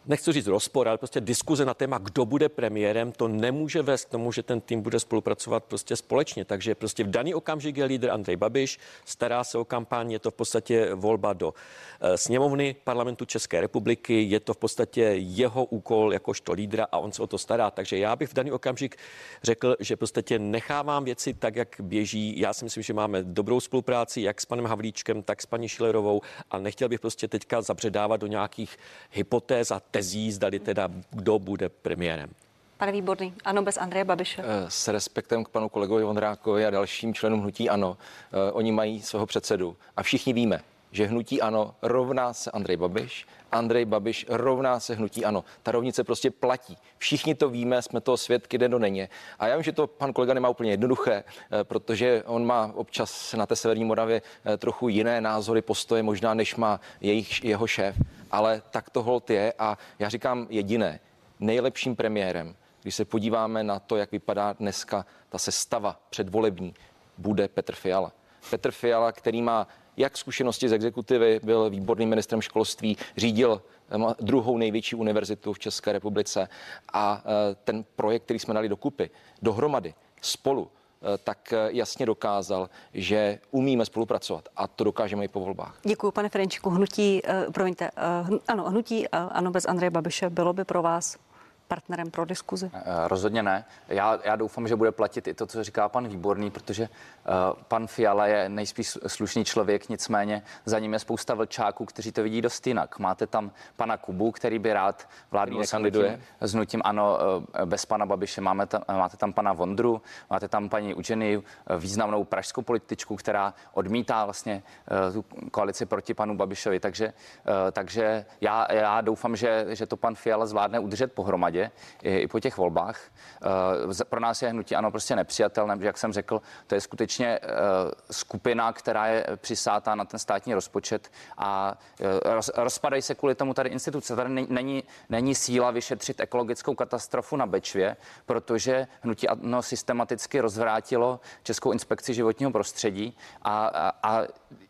nechci říct rozpor, ale prostě diskuze na téma, kdo bude premiérem, to nemůže vést k tomu, že ten tým bude spolupracovat prostě společně. Takže prostě v daný okamžik je lídr Andrej Babiš, stará se o kampaň, je to v podstatě volba do eh, sněmovny parlamentu České republiky, je to v podstatě jeho úkol jakožto lídra a on se o to stará. Takže já bych v daný okamžik řekl, že podstatě nechávám věci tak, jak běží. Já si myslím, že máme dobrou spolupráci jak s panem Havlíčkem, tak s paní Šilerovou a nechtěl bych prostě teďka zabředávat do nějakých hypotéz a tezí, zdali teda kdo bude premiérem. Pane Výborný, ano, bez Andreje Babiše. Eh, s respektem k panu kolegovi Vondrákovi a dalším členům hnutí ano, eh, oni mají svého předsedu a všichni víme, že hnutí ano rovná se Andrej Babiš, Andrej Babiš rovná se hnutí ano. Ta rovnice prostě platí. Všichni to víme, jsme to svědky den do denně. A já vím, že to pan kolega nemá úplně jednoduché, eh, protože on má občas na té severní Moravě trochu jiné názory, postoje možná, než má jejich, jeho šéf ale tak to hold je a já říkám jediné, nejlepším premiérem, když se podíváme na to, jak vypadá dneska ta sestava předvolební, bude Petr Fiala. Petr Fiala, který má jak zkušenosti z exekutivy, byl výborným ministrem školství, řídil eh, druhou největší univerzitu v České republice a eh, ten projekt, který jsme dali dokupy, dohromady, spolu, eh, tak jasně dokázal, že umíme spolupracovat a to dokážeme i po volbách. Děkuji, pane Ferenčiku. Hnutí, promiňte, uh, ano, hnutí ano bez Andreje Babiše bylo by pro vás partnerem pro diskuzi? Eh, rozhodně ne. Já, já doufám, že bude platit i to, co říká pan Výborný, protože uh, pan Fiala je nejspíš slušný člověk, nicméně za ním je spousta vlčáků, kteří to vidí dost jinak. Máte tam pana Kubu, který by rád vládl s hnutím, s hnutím ano, uh, bez pana Babiše. Máme tam, máte tam pana Vondru, máte tam paní Učeny, významnou pražskou političku, která odmítá vlastně uh, tu koalici proti panu Babišovi. Takže, uh, takže já, já doufám, že, že to pan Fiala zvládne udržet pohromadě i, i po těch volbách. Eh, pro nás je hnutí ano prostě nepřijatelné, jak jsem řekl, to je skutečně eh, skupina, která je přisátá na ten státní rozpočet a eh, roz, rozpadají se kvůli tomu tady instituce. Tady není, není síla vyšetřit ekologickou katastrofu na Bečvě, protože hnutí ano systematicky rozvrátilo Českou inspekci životního prostředí a, a, a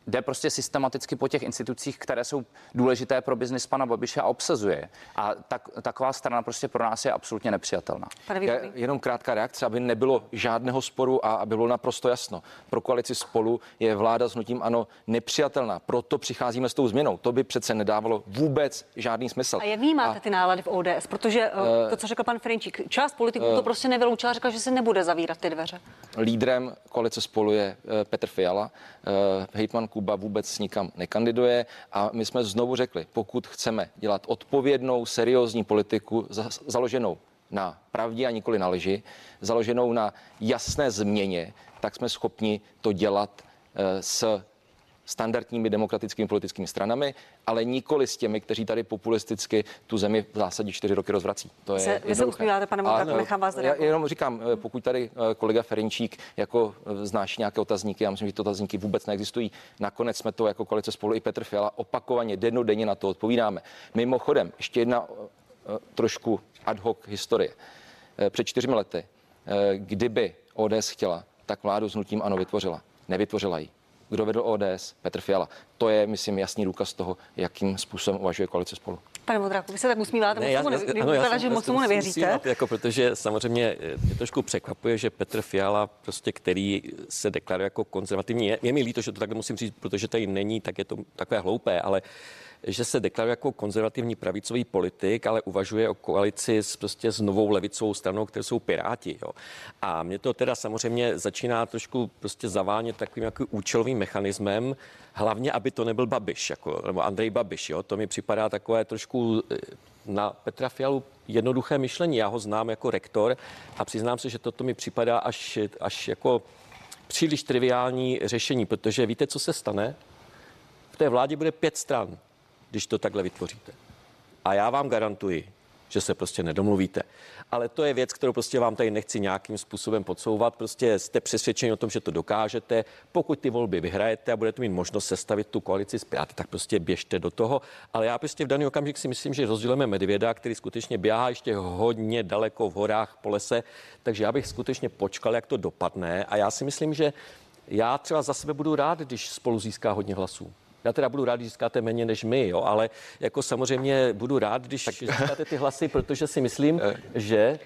jde prostě systematicky po těch institucích, které jsou důležité pro biznis pana Babiše a obsazuje. A tak, taková strana prostě pro nás je absolutně nepřijatelná. Je, jenom krátká reakce, aby nebylo žádného sporu a aby bylo naprosto jasno. Pro koalici spolu je vláda s nutím ano nepřijatelná. Proto přicházíme s tou změnou. To by přece nedávalo vůbec žádný smysl. A jak vnímáte a, ty nálady v ODS? Protože uh, to, co řekl pan Ferenčík, část politiků uh, to prostě nevyloučila, řekla, že se nebude zavírat ty dveře. Lídrem koalice spolu je uh, Petr Fiala, uh, hejtman Kuba vůbec nikam nekandiduje a my jsme znovu řekli, pokud chceme dělat odpovědnou, seriózní politiku za, založenou na pravdě a nikoli na lži, založenou na jasné změně, tak jsme schopni to dělat uh, s standardními demokratickými politickými stranami, ale nikoli s těmi, kteří tady populisticky tu zemi v zásadě čtyři roky rozvrací. To je vy se usmíváte, pane Modraku, nechám vás Já jenom říkám, eh, pokud tady eh, kolega Ferenčík jako eh, znáší nějaké otazníky, já myslím, že ty otazníky vůbec neexistují. Nakonec jsme to jako koalice spolu i Petr Fiala opakovaně denně na to odpovídáme. Mimochodem, ještě jedna trošku ad hoc historie. Před čtyřmi lety, kdyby ODS chtěla, tak vládu s nutím ano vytvořila. Nevytvořila ji kdo vedl ODS, Petr Fiala. To je, myslím, jasný důkaz toho, jakým způsobem uvažuje koalice spolu. Pane Modráku, vy se tak usmíváte, ne, já, tomu, ne, ano, já že moc tomu nevěříte. Usmívat, jako, protože samozřejmě eh, mě trošku překvapuje, že Petr Fiala, prostě, který se deklaruje jako konzervativní, je, je mi líto, že to takhle musím říct, protože tady není, tak je to takové hloupé, ale že se deklaruje jako konzervativní pravicový politik, ale uvažuje o koalici s, prostě s novou levicovou stranou, které jsou Piráti. Jo. A mě to teda samozřejmě začíná trošku prostě zavánět takovým jako účelovým mechanismem, hlavně, aby to nebyl Babiš, jako, nebo Andrej Babiš. Jo. To mi připadá takové trošku eh, na Petra Fialu jednoduché myšlení. Já ho znám jako rektor a přiznám se, že toto mi připadá až, až jako příliš triviální řešení, protože víte, co se stane? V té vládě bude pět stran když to takhle vytvoříte. A já vám garantuji, že se prostě nedomluvíte. Ale to je věc, kterou prostě vám tady nechci nějakým způsobem podsouvat. Prostě jste přesvědčeni o tom, že to dokážete. Pokud ty volby vyhrajete a budete mít možnost sestavit tu koalici Piráty, tak prostě běžte do toho. Ale já prostě v daný okamžik si myslím, že rozdělíme Medvěda, který skutečně běhá ještě hodně daleko v horách po lese. Takže já bych skutečně počkal, jak to dopadne. A já si myslím, že já třeba za sebe budu rád, když spolu získá hodně hlasů. Já teda budu rád, když získáte méně než my, jo, ale jako samozřejmě budu rád, když tak... získáte ty hlasy, protože si myslím, eh. že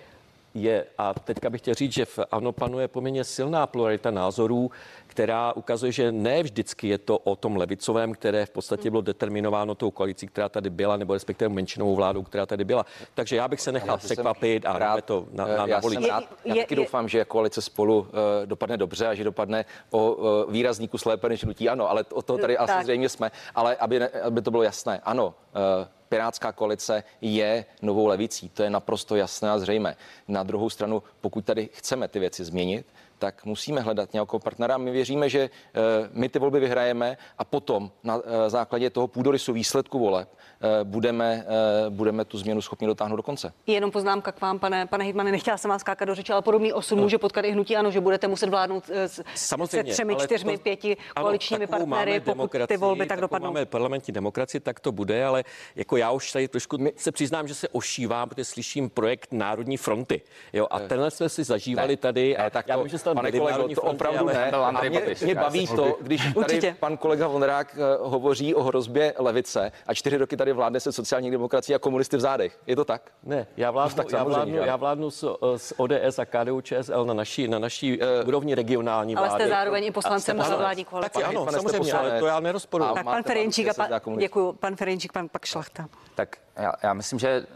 je, a teďka bych chtěl říct, že v ANO panuje poměrně silná pluralita názorů, která ukazuje, že ne vždycky je to o tom levicovém, které v podstatě bylo determinováno tou koalicí, která tady byla, nebo respektive menšinovou vládou, která tady byla. Takže já bych se nechal překvapit a rád, to na, na, já Jsem rád, já taky je, doufám, že koalice spolu uh, dopadne dobře a že dopadne o uh, výrazníku kus lépe než nutí ano, ale o to tady tak. asi zřejmě jsme. Ale aby, ne, aby to bylo jasné, ano, uh, Pirátská koalice je novou levicí. To je naprosto jasné a zřejmé. Na druhou stranu, pokud tady chceme ty věci změnit, tak musíme hledat nějakého partnera. My věříme, že eh, my ty volby vyhrajeme a potom na eh, základě toho půdorysu výsledku voleb eh, budeme, budeme tu změnu schopni dotáhnout do konce. Jenom poznámka k vám, pane, pane Hitmane, nechtěla jsem vás skákat do řeči, ale podobný osud no. může potkat i hnutí ano, že budete muset vládnout s, Samozřejmě, se třemi, čtyřmi, to, pěti koaličními ano, partnery, pokud ty volby tak dopadnou. Máme parlamentní demokracii, tak to bude, ale jako já už tady trošku se přiznám, že se ošívám, protože slyším projekt Národní fronty. Jo, a tenhle jsme si zažívali ne, tady. A ne, tak já to, vím, že tam Pane kolego, to opravdu ale- ne. A Andrej mě, mě baví to, když tady pan kolega Vondrák eh, hovoří o hrozbě levice a čtyři roky tady vládne se sociální demokracií a komunisty v zádech. Je to tak? Ne, já vládnu, tak já vládnu, já vládnu s, s ODS a KDU ČSL na naší, na naší uh, úrovni regionální Ale vlády. jste zároveň i poslancem za poslanec. vládní koalice. Taky ano, Pane, jste samozřejmě, ale to já nerozporuji. A Tak pan Ferjenčík komunist. děkuji, pan Ferjenčík, pan pak Šlachta. Tak já, já myslím, že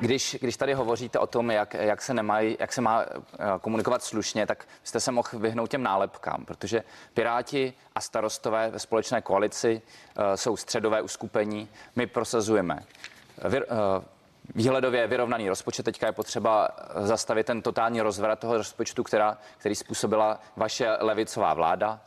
když, když tady hovoříte o tom, jak, jak, se nemají, jak se má eh, komunikovat slušně, tak jste se mohl vyhnout těm nálepkám, protože Piráti a starostové ve společné koalici uh, jsou středové uskupení. My prosazujeme vyr, uh, výhledově vyrovnaný rozpočet. Teďka je potřeba eh, zastavit ten totální rozvrat toho rozpočtu, která, který způsobila vaše levicová vláda.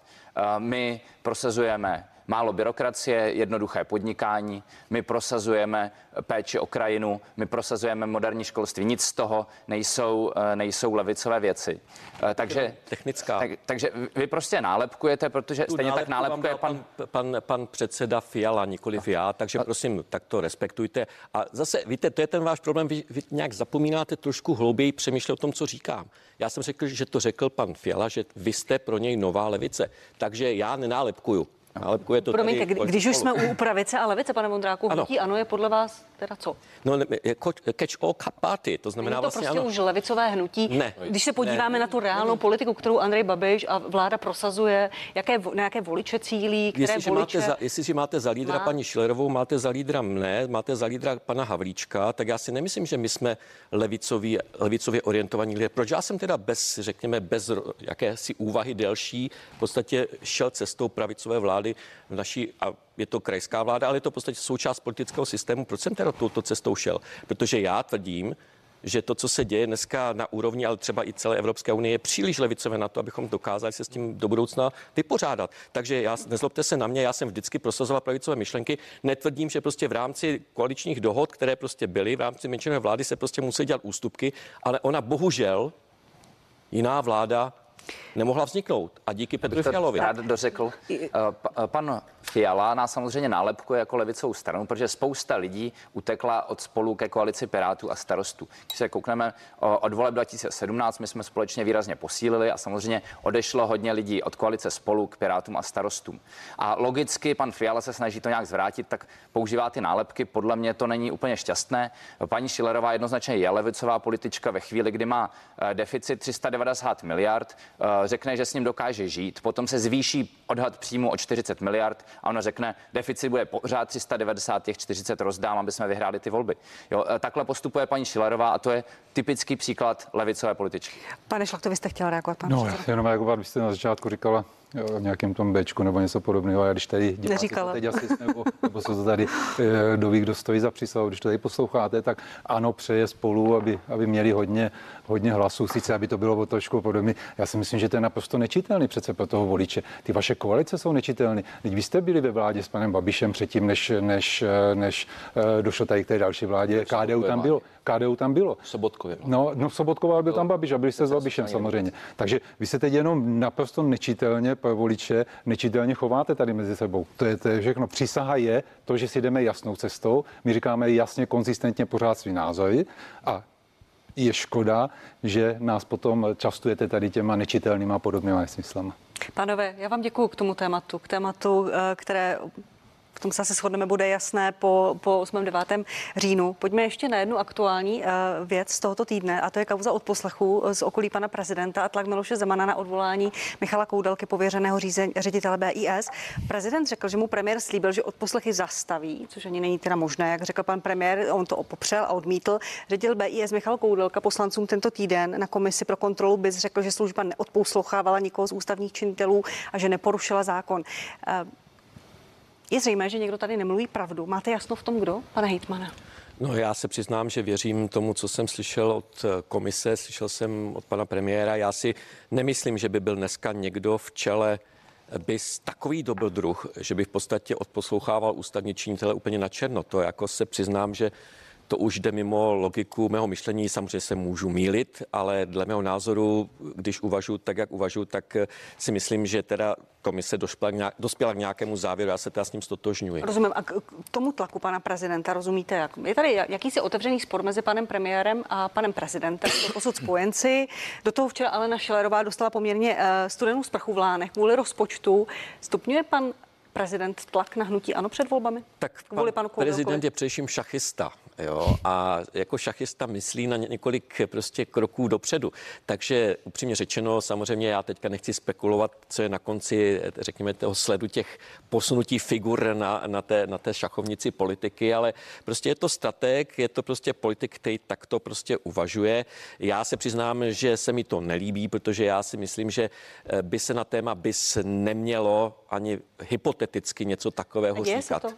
My prosazujeme málo byrokracie, jednoduché podnikání, my prosazujeme péči o krajinu, my prosazujeme moderní školství. Nic z toho nejsou, eh, nejsou levicové věci. Eh, Takže, Technická. tak, takže vy prostě nálepkujete, protože Tu stejně tak nálepku nálepkuje pan... pan, pan, pan předseda Fiala, nikoliv já, takže prosím, tak to respektujte. A zase, víte, to je ten váš problém, vy, vy nějak zapomínáte trošku hlouběji přemýšlet o tom, co říkám. Já jsem řekl, že to řekl pan Fiala, že vy jste pro něj nová levice, takže já nenálepkuju. Nálepkuje to Promiňte, tady kolik když už jsme u pravice a levice, pane Vondráku, Ano. hnutí ano je podle vás teda co? No, ne, jako catch all party, to znamená Není to vlastně prostě ano. už levicové hnutí. Ne. Když se podíváme Ne. na tu reálnou politiku, kterou Andrej Babiš a vláda prosazuje, jaké, na jaké voliče cílí, které Jestliže voliče... máte, za, jestliže máte za lídra má? paní Šilerovou, máte za lídra mne, máte za lídra pana Havlíčka, tak já si nemyslím, že my jsme levicový, levicově orientovaní lidé. Proč já jsem teda bez, řekněme, bez jakési úvahy delší v podstatě šel cestou pravicové vlády v naší, a je to krajská vláda, ale je to v podstatě součást politického systému. Proč jsem teda touto cestou šel? Protože já tvrdím, že to, co se děje dneska na úrovni, ale třeba i celé Evropské unie, je příliš levicové na to, abychom dokázali se s tím do budoucna vypořádat. Takže já, nezlobte se na mě, já jsem vždycky prosazoval pravicové myšlenky. Netvrdím, že prostě v rámci koaličních dohod, které prostě byly, v rámci menšinové vlády se prostě musí dělat ústupky, ale ona bohužel jiná vláda nemohla vzniknout. A díky Petru Fialovi. rád dořekl. Eh, eh, Pan Fiala nás samozřejmě nálepkuje jako levicovou stranu, protože spousta lidí utekla od spolu ke koalici Pirátů a starostů. Když se koukneme od voleb 2017, my jsme společně výrazně posílili a samozřejmě odešlo hodně lidí od koalice spolu k Pirátům a starostům. A logicky pan Fiala se snaží to nějak zvrátit, tak používá ty nálepky. Podle mě to není úplně šťastné. Paní Šilerová jednoznačně je levicová politička ve chvíli, kdy má eh, deficit 390 miliard, řekne, že s ním dokáže žít, potom se zvýší odhad příjmu o 40 miliard a ona řekne, deficit bude pořád 390, těch 40 rozdám, aby jsme vyhráli ty volby. Jo, eh, takhle postupuje paní Šilerová a to je typický příklad levicové političky. Pane Šlachto, vy jste chtěl reagovat, pane No, já jenom reagovat, vy jste na začátku říkala jo, o nějakém tom Bčku nebo něco podobného. A když tady Neříkala. to teď asi, nebo, nebo se to tady, eh, kdo ví, kdo stojí za přísahou, když to tady posloucháte, tak ano, přeje spolu, aby, aby měli hodně, hodně hlasů, sice aby to bylo o trošku podobně. Já si myslím, že to je naprosto nečitelný přece pro toho voliče. Ty vaše koalice jsou nečitelné. Teď vy jste byli ve vládě s panem Babišem předtím, než, než, eh, než eh, došlo tady k té další vládě. KDU tam bylo. KDU tam bylo. Sobotkově. No, no Sobotková byl tam Babiš a byli jste s Babišem samozřejmě. Takže vy se teď jenom naprosto nečitelně pro voliče, nečitelně chováte tady mezi sebou. To je, to je všechno. Přísaha je to, že si jdeme jasnou cestou. My říkáme jasně, konzistentně pořád svý názory a je škoda, že nás potom častujete tady těma nečitelnýma a podobnýma nesmyslama. Pánové, já vám děkuji k tomu tématu, k tématu, eh, které v tom se asi shodneme, bude jasné po, po 8. 9. říjnu. Pojďme ještě na jednu aktuální eh, věc z tohoto týdne, a to je kauza odposlechu z okolí pana prezidenta a tlak Miloše Zemana na odvolání Michala Koudelky, pověřeného řízen, ředitele BIS. Prezident řekl, že mu premiér slíbil, že odposlechy zastaví, což ani není teda možné, jak řekl pan premiér, on to popřel a odmítl. Ředitel BIS Michal Koudelka poslancům tento týden na komisi pro kontrolu BIS řekl, že služba neodposlouchávala nikoho z ústavních činitelů a že neporušila zákon. Eh, Je zřejmé, že někdo tady nemluví pravdu. Máte jasno v tom, kdo? Pane Hejtmana. No já se přiznám, že věřím tomu, co jsem slyšel od eh, komise, slyšel jsem od pana premiéra. Já si nemyslím, že by byl dneska někdo v čele bys takový dobrodruh, že by v podstatě odposlouchával ústavní činitele úplně na černo. To jako se přiznám, že to už jde mimo logiku mého myšlení. Samozřejmě se můžu mílit, ale dle mého názoru, když uvažuji tak, jak uvažuji, tak si myslím, že teda komise dospěla k, nějak, dospěla k nějakému závěru. Já se teda s ním stotožňuji. Rozumím. A k tomu tlaku pana prezidenta rozumíte jak? Je tady jakýsi otevřený spor mezi panem premiérem a panem prezidentem, to posud spojenci. Do toho včera Alena Šilerová dostala poměrně uh, studenou sprchu v lánech kvůli rozpočtu. Stupňuje pan prezident tlak na hnutí ano před volbami? Tak pan panu prezident je především šachista. Jo, a jako šachista myslí na několik prostě kroků dopředu. Takže upřímně řečeno, samozřejmě já teďka nechci spekulovat, co je na konci, řekněme, toho sledu těch posunutí figur na, na, té, na té šachovnici politiky, ale prostě je to strateg, je to prostě politik, který takto prostě uvažuje. Já se přiznám, že se mi to nelíbí, protože já si myslím, že eh, by se na téma BIS nemělo ani hypoteticky něco takového a říkat.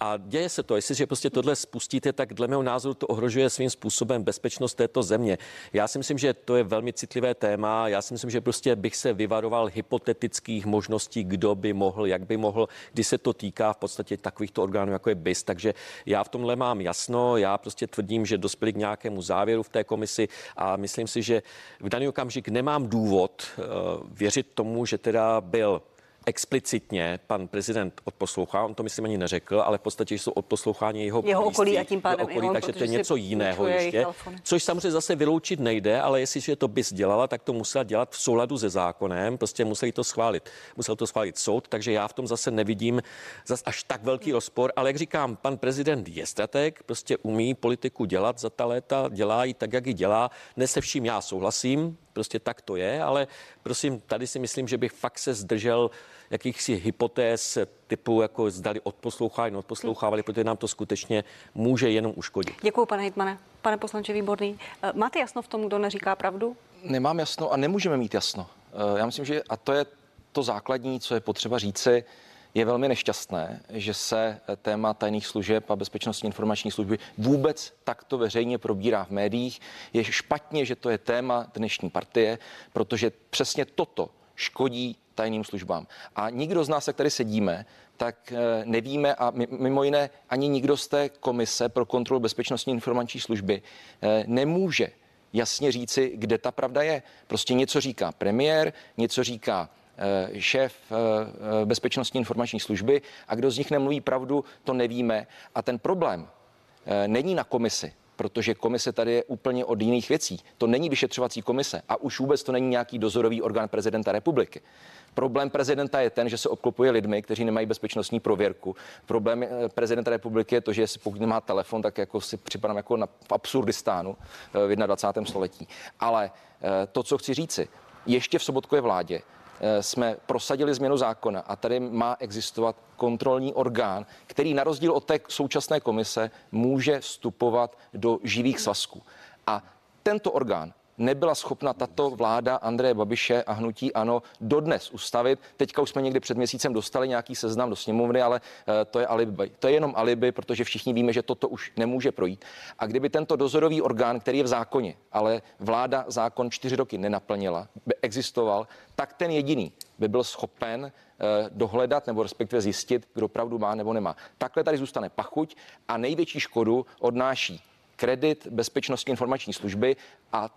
A děje se to. Jestliže prostě tohle spustíte, tak dle mého názoru to ohrožuje svým způsobem bezpečnost této země. Já si myslím, že to je velmi citlivé téma. Já si myslím, že prostě bych se vyvaroval hypotetických možností, kdo by mohl, jak by mohl, když se to týká v podstatě takovýchto orgánů, jako je BIS. Takže já v tomhle mám jasno. Já prostě tvrdím, že dospěli k nějakému závěru v té komisi a myslím si, že v daný okamžik nemám důvod uh, věřit tomu, že teda byl explicitně pan prezident odposlouchá, on to myslím ani neřekl, ale v podstatě jsou odposloucháni jeho, jeho okolí a tím pádem okolí, takže to je něco jiného ještě, což samozřejmě zase vyloučit nejde, ale jestliže to bys dělala, tak to musela dělat v souladu se zákonem, prostě museli to schválit. Musel to schválit soud, takže já v tom zase nevidím zase až tak velký rozpor, ale jak říkám, pan prezident je strateg, prostě umí politiku dělat za ta léta, dělá ji tak, jak ji dělá. Ne se vším já souhlasím, prostě tak to je, ale prosím, tady si myslím, že bych fakt se zdržel jakýchsi hypotéz typu, jako zdali odposlouchávali, neodposlouchávali, protože nám to skutečně může jenom uškodit. Děkuji, pane Hitmane. Pane poslanče Výborný, eh, máte jasno v tom, kdo neříká pravdu? Nemám jasno a nemůžeme mít jasno. Eh, já myslím, že a to je to základní, co je potřeba říci, je velmi nešťastné, že se téma tajných služeb a bezpečnostní informační služby vůbec takto veřejně probírá v médiích. Je špatně, že to je téma dnešní partie, protože přesně toto škodí tajným službám. A nikdo z nás, jak tady sedíme, tak eh, nevíme a mimo jiné ani nikdo z té komise pro kontrolu bezpečnostní informační služby eh, nemůže jasně říci, kde ta pravda je. Prostě něco říká premiér, něco říká eh, šéf bezpečnostní informační služby a kdo z nich nemluví pravdu, to nevíme. A ten problém není na komisi protože komise tady je úplně od jiných věcí. To není vyšetřovací komise a už vůbec to není nějaký dozorový orgán prezidenta republiky. Problém prezidenta je ten, že se obklopuje lidmi, kteří nemají bezpečnostní prověrku. Problém eh, prezidenta republiky je to, že si pokud nemá telefon, tak jako si připadám jako na, v Absurdistánu eh, v 21. století. Ale eh, to, co chci říci, ještě v Sobotkové vládě jsme prosadili změnu zákona a tady má existovat kontrolní orgán, který na rozdíl od té současné komise může vstupovat do živých svazků. A tento orgán nebyla schopna tato vláda Andreje Babiše a hnutí ano dodnes ustavit. Teďka už jsme někdy před měsícem dostali nějaký seznam do sněmovny, ale eh, to je alibi. To je jenom alibi, protože všichni víme, že toto už nemůže projít. A kdyby tento dozorový orgán, který je v zákoně, ale vláda zákon čtyři roky nenaplnila, by existoval, tak ten jediný by byl schopen eh, dohledat nebo respektive zjistit, kdo pravdu má nebo nemá. Takhle tady zůstane pachuť a největší škodu odnáší kredit bezpečnostní informační služby a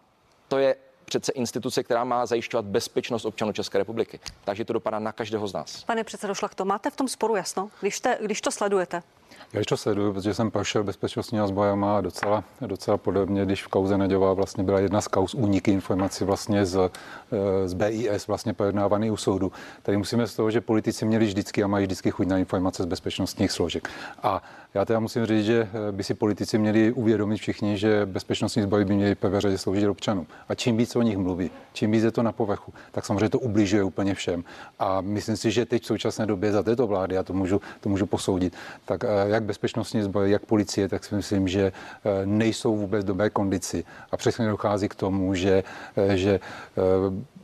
to je přece instituce, která má zajišťovat bezpečnost občanů České republiky. Takže to dopadá na každého z nás. Pane předsedo Šlachto, máte v tom sporu jasno, když, te, když to sledujete? Já to sleduju, protože jsem prošel bezpečnostní sbojama a docela, docela podobně, když v kauze Neďová vlastně byla jedna z kauz úniky informací vlastně z, eh, z BIS vlastně pojednávaný u soudu. Tady musíme z toho, že politici měli vždycky a mají vždycky chuť na informace z bezpečnostních složek. A já teda musím říct, že eh, by si politici měli uvědomit všichni, že bezpečnostní sbory by měly prvé sloužit občanům. A čím víc o nich mluví, čím víc je to na povrchu, tak samozřejmě to ubližuje úplně všem. A myslím si, že teď v současné době za této vlády, já to můžu, to můžu posoudit, tak eh, jak bezpečnostní sbory, jak policie, tak si myslím, že eh, nejsou vůbec dobré kondici. A přesně dochází k tomu, že, že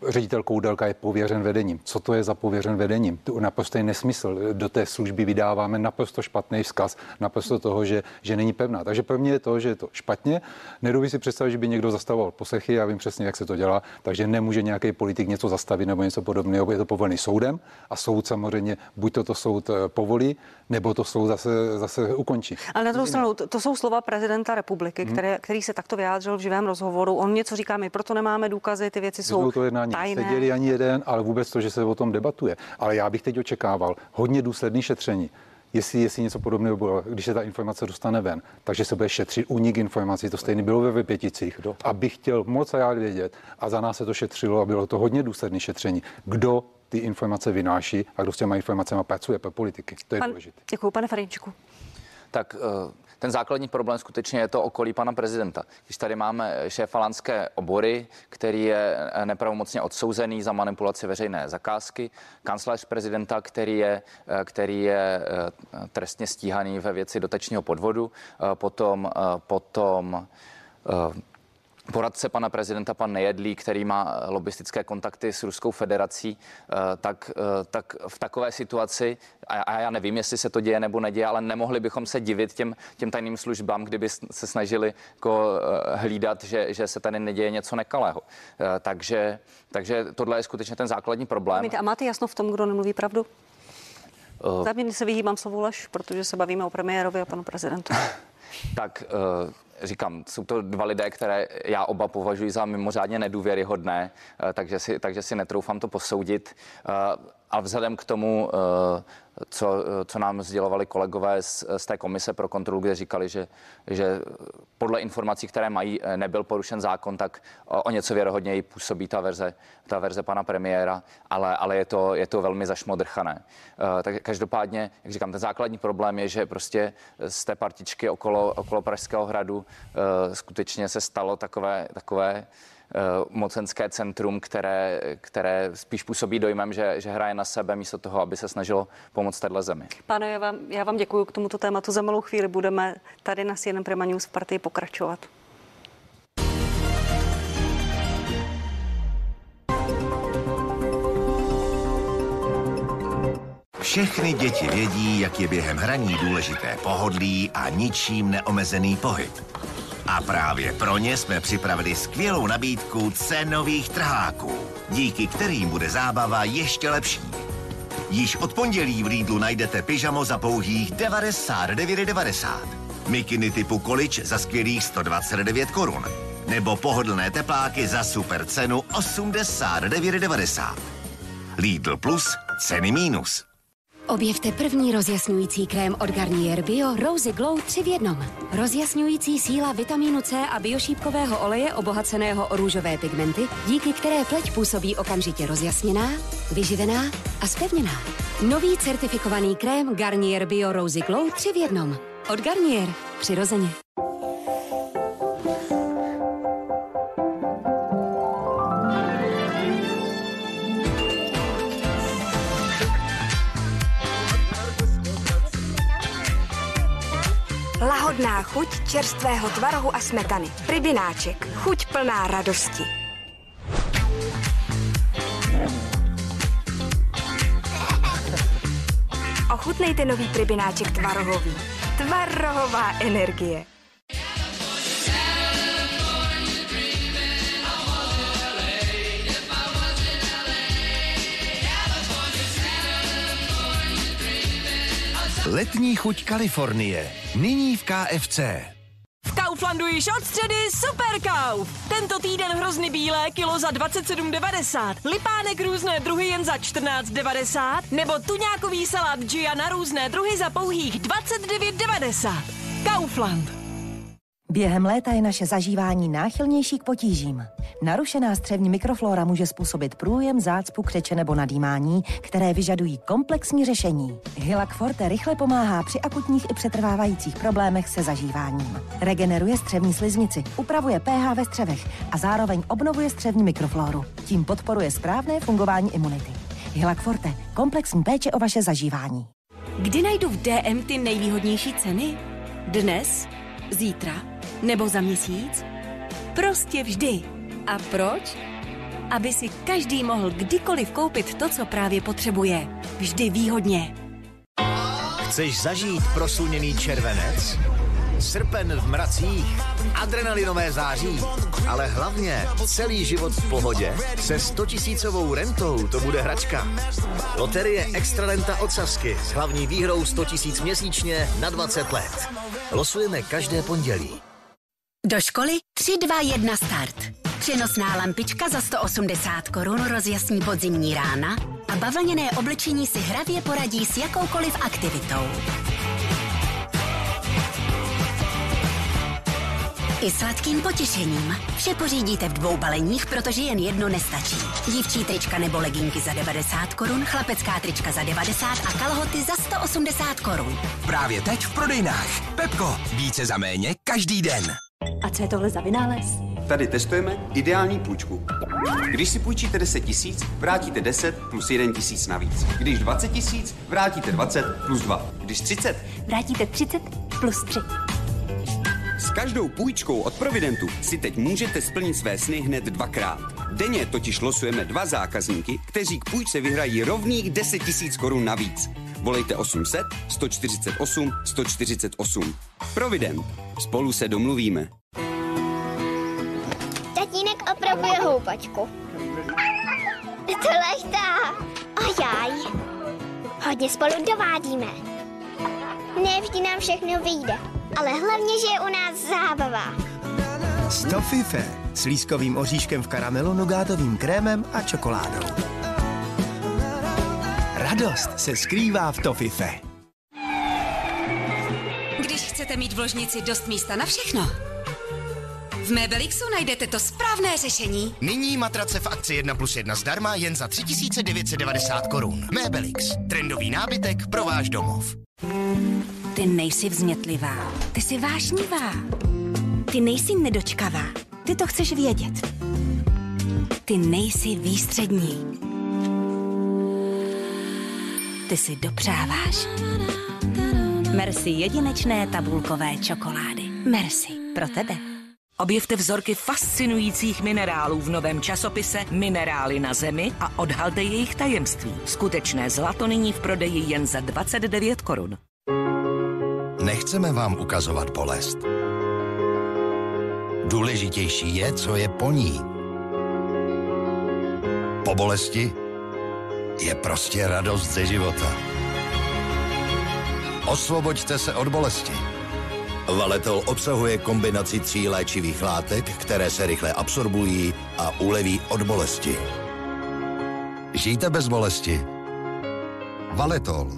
ředitel Koudelka je pověřen vedením. Co to je za pověřen vedením? To naprosto je nesmysl. Do té služby vydáváme naprosto špatný vzkaz, naprosto toho, že, že není pevná. Takže pro mě je to, že je to špatně. Nedoví si představit, že by někdo zastavoval poslechy, já vím přesně, jak se to dělá, takže nemůže nějaký politik něco zastavit nebo něco podobného. Je to povolený soudem a soud samozřejmě buď toto soud eh, povolí, nebo to soud zase, zase ukončí. Ale na druhou stranu, to, to jsou slova prezidenta republiky, hmm. které, který se takto vyjádřil v živém rozhovoru. On něco říká, my proto nemáme důkazy, ty věci jsou to jednání. Seděli ani jeden, ale vůbec to, že se o tom debatuje. Ale já bych teď očekával hodně důsledný šetření jestli, jestli něco podobného bylo, když se ta informace dostane ven, takže se bude šetřit únik informací, to stejně bylo ve Vypěticích, abych chtěl moc rád vědět a za nás se to šetřilo a bylo to hodně důsledné šetření. Kdo ty informace vynáší a kdo s těma informacemi pracuje pro politiky. To je Pan, důležité. Děkuji, pane Farinčku. Tak uh ten základní problém skutečně je to okolí pana prezidenta. Když tady máme šéfa lanské obory, který je nepravomocně odsouzený za manipulaci veřejné zakázky, kancléř prezidenta, který je, který je eh, trestně stíhaný ve věci dotečního podvodu, eh, potom, eh, potom poradce pana prezidenta, pan Nejedlí, který má lobistické kontakty s Ruskou federací, eh, tak, eh, tak v takové situaci, a já nevím, jestli se to děje nebo neděje, ale nemohli bychom se divit těm, těm tajným službám, kdyby se snažili jako eh, hlídat, že, že se tady neděje něco nekalého. Takže, takže tohle je skutečně ten základní problém. A máte jasno v tom, kdo nemluví pravdu? Uh, Záměrně se vyhýbám slovu lež, protože se bavíme o premiérovi a panu prezidentu. tak uh, říkám, jsou to dva lidé, které já oba považuji za mimořádně nedůvěryhodné, eh, takže si, takže si netroufám to posoudit. Eh, a vzhledem k tomu, eh, co, co nám sdělovali kolegové z, z té komise pro kontrolu, kde říkali, že, že podle informací, které mají, nebyl porušen zákon, tak o, o něco věrohodněji působí ta verze, ta verze pana premiéra, ale, ale je, to, je to velmi zašmodrchané. Tak každopádně, jak říkám, ten základní problém je, že prostě z té partičky okolo, okolo Pražského hradu skutečně se stalo takové, takové Eh, mocenské centrum, které, které spíš působí dojmem, že, že hraje na sebe místo toho, aby se snažilo pomoct téhle zemi. Pane, já vám, já vám děkuji k tomuto tématu. Za malou chvíli budeme tady na CNN Prima News v partii pokračovat. Všechny děti vědí, jak je během hraní důležité pohodlí a ničím neomezený pohyb. A právě pro ně jsme připravili skvělou nabídku cenových trháků, díky kterým bude zábava ještě lepší. Již od pondělí v Lidlu najdete pyžamo za pouhých 99,90. Mikiny typu količ za skvělých 129 korun. Nebo pohodlné tepláky za super cenu 89,90. Lidl Plus, ceny mínus. Objevte první rozjasňující krém od Garnier Bio Rosy Glow 3 v jednom. Rozjasňující síla vitamínu C a biošípkového oleje obohaceného o růžové pigmenty, díky které pleť působí okamžitě rozjasněná, vyživená a spevněná. Nový certifikovaný krém Garnier Bio Rosy Glow 3 v jednom. Od Garnier. Přirozeně. Lahodná chuť čerstvého tvarohu a smetany. Rybináček. Chuť plná radosti. Ochutnejte nový pribináček tvarohový. Tvarohová energie. Letní chuť Kalifornie. Nyní v KFC. V Kauflandu již od středy Super Kauf. Tento týden hrozny bílé kilo za 27,90. Lipánek různé druhy jen za 14,90. Nebo tuňákový salát Gia na různé druhy za pouhých 29,90. Kaufland. Během léta je naše zažívání náchylnější k potížím. Narušená střevní mikroflora může způsobit průjem, zácpu, křeče nebo nadýmání, které vyžadují komplexní řešení. Hilak Forte rychle pomáhá při akutních i přetrvávajících problémech se zažíváním. Regeneruje střevní sliznici, upravuje pH ve střevech a zároveň obnovuje střevní mikrofloru. Tím podporuje správné fungování imunity. Hilak Forte. Komplexní péče o vaše zažívání. Kdy najdu v DM ty nejvýhodnější ceny? Dnes? Zítra? Nebo za měsíc? Prostě vždy. A proč? aby si každý mohl kdykoliv koupit to, co právě potřebuje. Vždy výhodně. Chceš zažít prosluněný červenec? Srpen v mracích, adrenalinové září, ale hlavně celý život v pohodě. Se 100 tisícovou rentou to bude hračka. Loterie Extralenta od Sasky s hlavní výhrou 100 tisíc měsíčně na 20 let. Losujeme každé pondělí. Do školy 3, 2, 1 start. Přenosná lampička za 180 korun rozjasní podzimní rána a bavlněné oblečení si hravě poradí s jakoukoliv aktivitou. I sladkým potěšením. Vše pořídíte v dvou baleních, protože jen jedno nestačí. Dívčí trička nebo leginky za 90 korun, chlapecká trička za 90 a kalhoty za 180 korun. Právě teď v prodejnách. Pepko, více za méně každý den. A co je tohle za vynález? Tady testujeme ideální půjčku. Když si půjčíte 10 tisíc, vrátíte 10 plus 1 tisíc navíc. Když 20 tisíc, vrátíte 20 plus 2. Když 30, Vrátíte 30 plus 3. s každou půjčkou od Providentu si teď můžete splnit své sny hned dvakrát. Denně totiž losujeme dva zákazníky, kteří k půjčce vyhrají rovných 10 tisíc korun navíc. Volejte 800 148 148. Provident. Spolu se domluvíme. Tatínek opravuje houpačku. Je to lechtá. Ojaj. Hodně spolu dovádíme. Ne vždy nám všechno vyjde, ale hlavně, že je u nás zábava. Stofife s lískovým oříškem v karamelu, nugátovým krémem a čokoládou. Radost se skrývá v Tofife. Když chcete mít v ložnici dost místa na všechno, v Mebelixu najdete to správné řešení. Nyní matrace v akci 1 plus 1 zdarma jen za 3990 korun. Mebelix. Trendový nábytek pro váš domov. Ty nejsi vznětlivá, ty jsi vášnivá. Ty nejsi nedočkavá, ty to chceš vědět. Ty nejsi výstřední. Ty si dopřáváš. Merci jedinečné tabulkové čokolády. Merci pro tebe. Objevte vzorky fascinujících minerálů v novém časopise Minerály na zemi a odhalte jejich tajemství. Skutečné zlato nyní v prodeji jen za 29 korun. Nechceme vám ukazovat bolest. Důležitější je, co je po ní. Po bolesti je prostě radost ze života. Osvoboďte se od bolesti. Valetol obsahuje kombinaci tří léčivých látek, které se rychle absorbují a uleví od bolesti. Žijte bez bolesti. Valetol.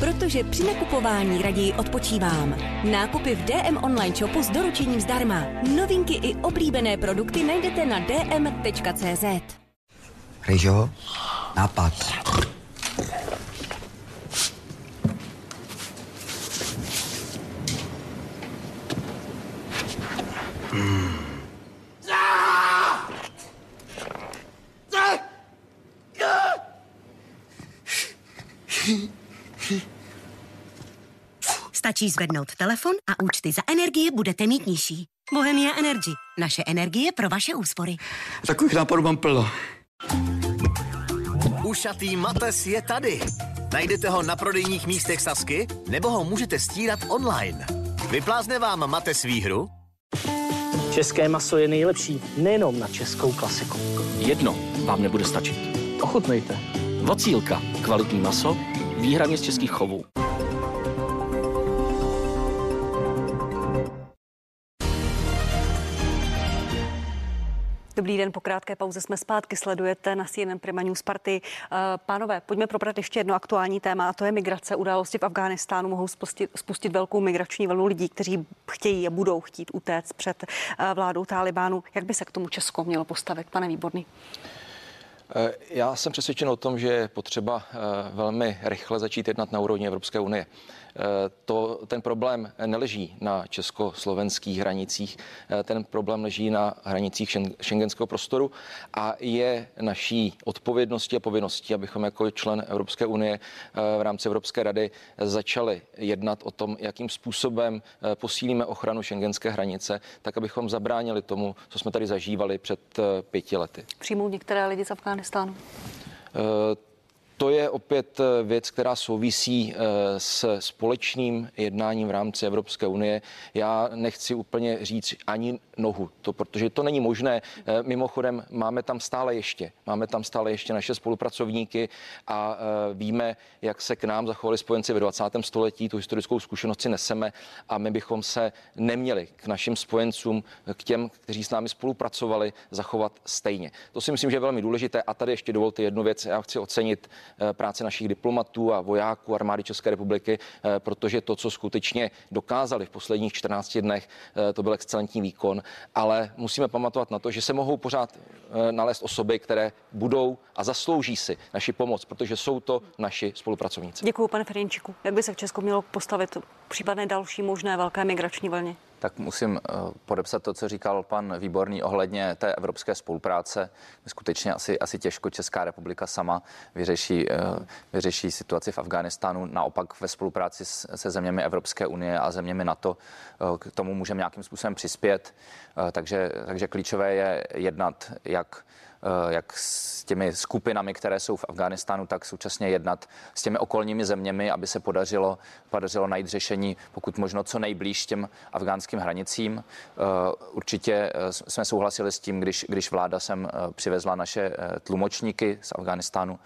Protože při nakupování raději odpočívám. Nákupy v DM online shopu s doručením zdarma. Novinky i oblíbené produkty najdete na dm.cz. Ryžo, nápad. Stačí zvednout telefon a účty za energie budete mít nižší. Bohemia Energy. Naše energie pro vaše úspory. Takových nápadů mám plno. Ušatý mates je tady. Najdete ho na prodejních místech Sasky, nebo ho můžete stírat online. Vyplázne vám mates výhru? České maso je nejlepší nejenom na českou klasiku. Jedno vám nebude stačit. Ochutnejte. Vocílka. Kvalitní maso, výhradně z českých chovů. Dobrý den, po krátké pauze jsme zpátky, sledujete na CNN Prima News Party. Eh, Pánové, pojďme probrat ještě jedno aktuální téma a to je migrace. Události v Afghánistánu mohou spustit, spustit velkou migrační vlnu lidí, kteří chtějí a budou chtít utéct před eh, vládou Talibánu. Jak by se k tomu Česko mělo postavit, pane Výborný? Eh, Já jsem přesvědčen o tom, že je potřeba velmi rychle začít jednat na úrovni Evropské unie. To, ten problém neleží na československých hranicích, ten problém leží na hranicích šengenského prostoru a je naší odpovědností a povinností, abychom jako člen Evropské unie v rámci Evropské rady začali jednat o tom, jakým způsobem posílíme ochranu šengenské hranice, tak abychom zabránili tomu, co jsme tady zažívali před pěti lety. Přijmou některé lidi z Afghánistánu? To je opět eh, věc, která souvisí eh, s společným jednáním v rámci Evropské unie. Já nechci úplně říct ani nohu, to, protože to není možné. Eh, mimochodem máme tam stále ještě, máme tam stále ještě naše spolupracovníky a víme, jak se k nám zachovali spojenci ve 20. století, tu historickou zkušenost si neseme a my bychom se neměli k našim spojencům, k těm, kteří s námi spolupracovali, zachovat stejně. To si myslím, že je velmi důležité a tady ještě dovolte jednu věc. Já chci ocenit Eh, práci našich diplomatů a vojáků armády České republiky, eh, protože to, co skutečně dokázali v posledních 14 dnech, eh, to byl excelentní výkon, ale musíme pamatovat na to, že se mohou pořád nalézt osoby, které budou a zaslouží si naši pomoc, protože jsou to naši spolupracovníci. Děkuji, pane Ferjenčiku. Jak by se v Česku mělo postavit případné další možné velké migrační vlně? Tak musím eh, podepsat to, co říkal pan Výborný ohledně té evropské spolupráce. Skutečně asi, asi těžko Česká republika sama vyřeší, eh, vyřeší situaci v Afghánistánu. Naopak ve spolupráci se zeměmi Evropské unie a zeměmi NATO eh, k tomu můžeme nějakým způsobem přispět. Takže, takže klíčové je jednat jak jak s těmi skupinami, které jsou v Afghánistánu, tak současně jednat s těmi okolními zeměmi, aby se podařilo, podařilo najít řešení pokud možno co nejblíž těm afgánským hranicím. Eh, určitě eh, jsme souhlasili s tím, když, když vláda sem přivezla naše tlumočníky z Afghánistánu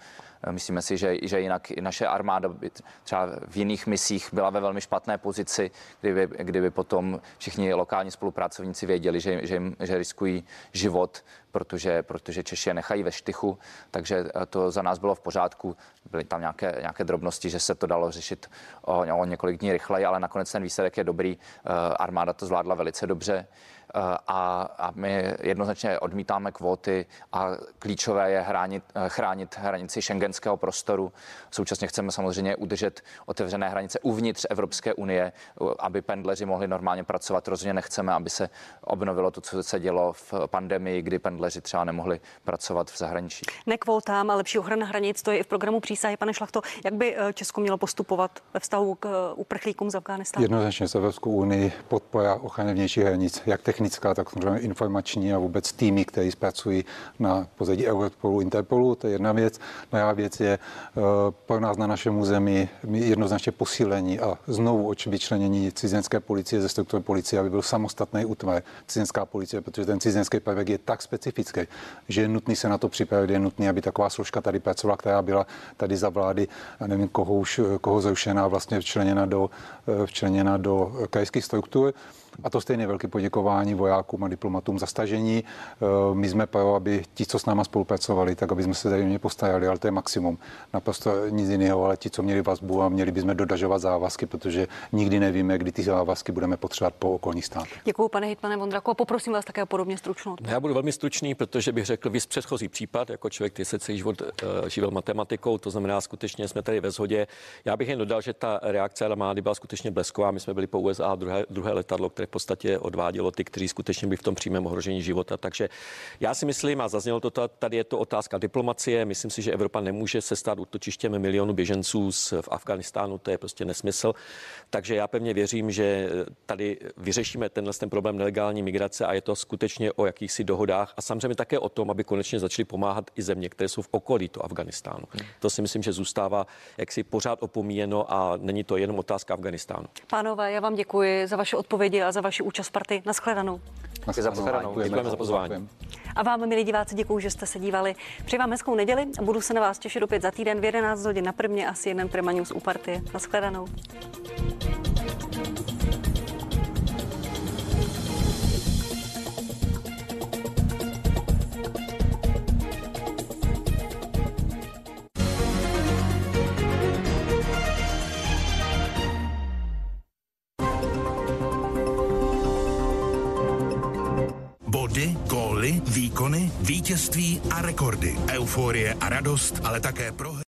Myslíme si, že, že jinak i naše armáda by třeba v jiných misích byla ve velmi špatné pozici, kdyby, kdyby potom všichni lokální spolupracovníci věděli, že, že, že riskují život, protože, protože Češi je nechají ve štychu, takže to za nás bylo v pořádku. Byly tam nějaké, nějaké drobnosti, že se to dalo řešit o, o několik dní rychleji, ale nakonec ten výsledek je dobrý. Eh, armáda to zvládla velice dobře. Eh, a, a my jednoznačně odmítáme kvóty a klíčové je chránit, eh, chránit hranici šengenského prostoru. Současně chceme samozřejmě udržet otevřené hranice uvnitř Evropské unie, eh, aby pendleři mohli normálně pracovat. Rozhodně nechceme, aby se obnovilo to, co se dělo v pandemii, kdy pendleři třeba nemohli pracovat v zahraničí. Ne kvótám, ale lepší ochrana hranic, to je i v programu přísahy. Pane Šlachto, jak by Česko mělo postupovat ve vztahu k uprchlíkům z Afghánistánu? Jednoznačně s Evropskou unii podpora ochrany vnějších hranic, jak technicky technická, tak informační a vůbec týmy, které pracují na pozadí Europolu, Interpolu, to je jedna věc. Druhá věc je eh, pro nás na našem území jednoznačně posílení a znovu vyčlenění cizinské policie ze struktury policie, aby byl samostatný útvar cizinská policie, protože ten cizinský prvek je tak specifický, že je nutný se na to připravit, je nutný, aby taková složka tady pracovala, která byla tady za vlády, a nevím, koho už, koho zrušená, vlastně včleněna do, eh, včleněna do krajských struktur. A to stejně velké poděkování vojákům a diplomatům za stažení. Eh, my jsme pro, aby ti, co s náma spolupracovali, tak aby jsme se tady mě postarali, ale to je maximum. Naprosto nic jiného, ale ti, co měli vazbu a měli bychom dodažovat závazky, protože nikdy nevíme, kdy ty závazky budeme potřebovat po okolní státě. Děkuji, pane hitmane Vondraku, a poprosím vás také o podobně stručnou. Já budu velmi stručný, protože bych řekl, vy předchozí případ, jako člověk, který se celý život uh, živil matematikou, to znamená, skutečně jsme tady ve shodě. Já bych jen dodal, že ta reakce armády byla skutečně blesková. My jsme byli po USA druhé, druhé letadlo, které v podstatě odvádělo ty, kteří skutečně by v tom přímém ohrožení života. Takže já si myslím, a zaznělo to tady, je to otázka diplomacie. Myslím si, že Evropa nemůže se stát útočištěm milionu běženců z, v Afganistánu, to je prostě nesmysl. Takže já pevně věřím, že tady vyřešíme tenhle ten problém nelegální migrace a je to skutečně o jakýchsi dohodách a samozřejmě také o tom, aby konečně začaly pomáhat i země, které jsou v okolí to Afganistánu. To si myslím, že zůstává jaksi pořád opomíjeno a není to jenom otázka Afganistánu. Pánové, já vám děkuji za vaše odpovědi a za vaši účast party. Naschledanou. Děkujeme za pozvání. A vám, milí diváci, děkuji, že jste se dívali. Přeji vám hezkou neděli a budu se na vás těšit opět za týden v 11 hodin na prvně asi jeden Prima News u party. Naschledanou. Body, góly, výkony, vítězství a rekordy. Euforie a radost, ale také prohry.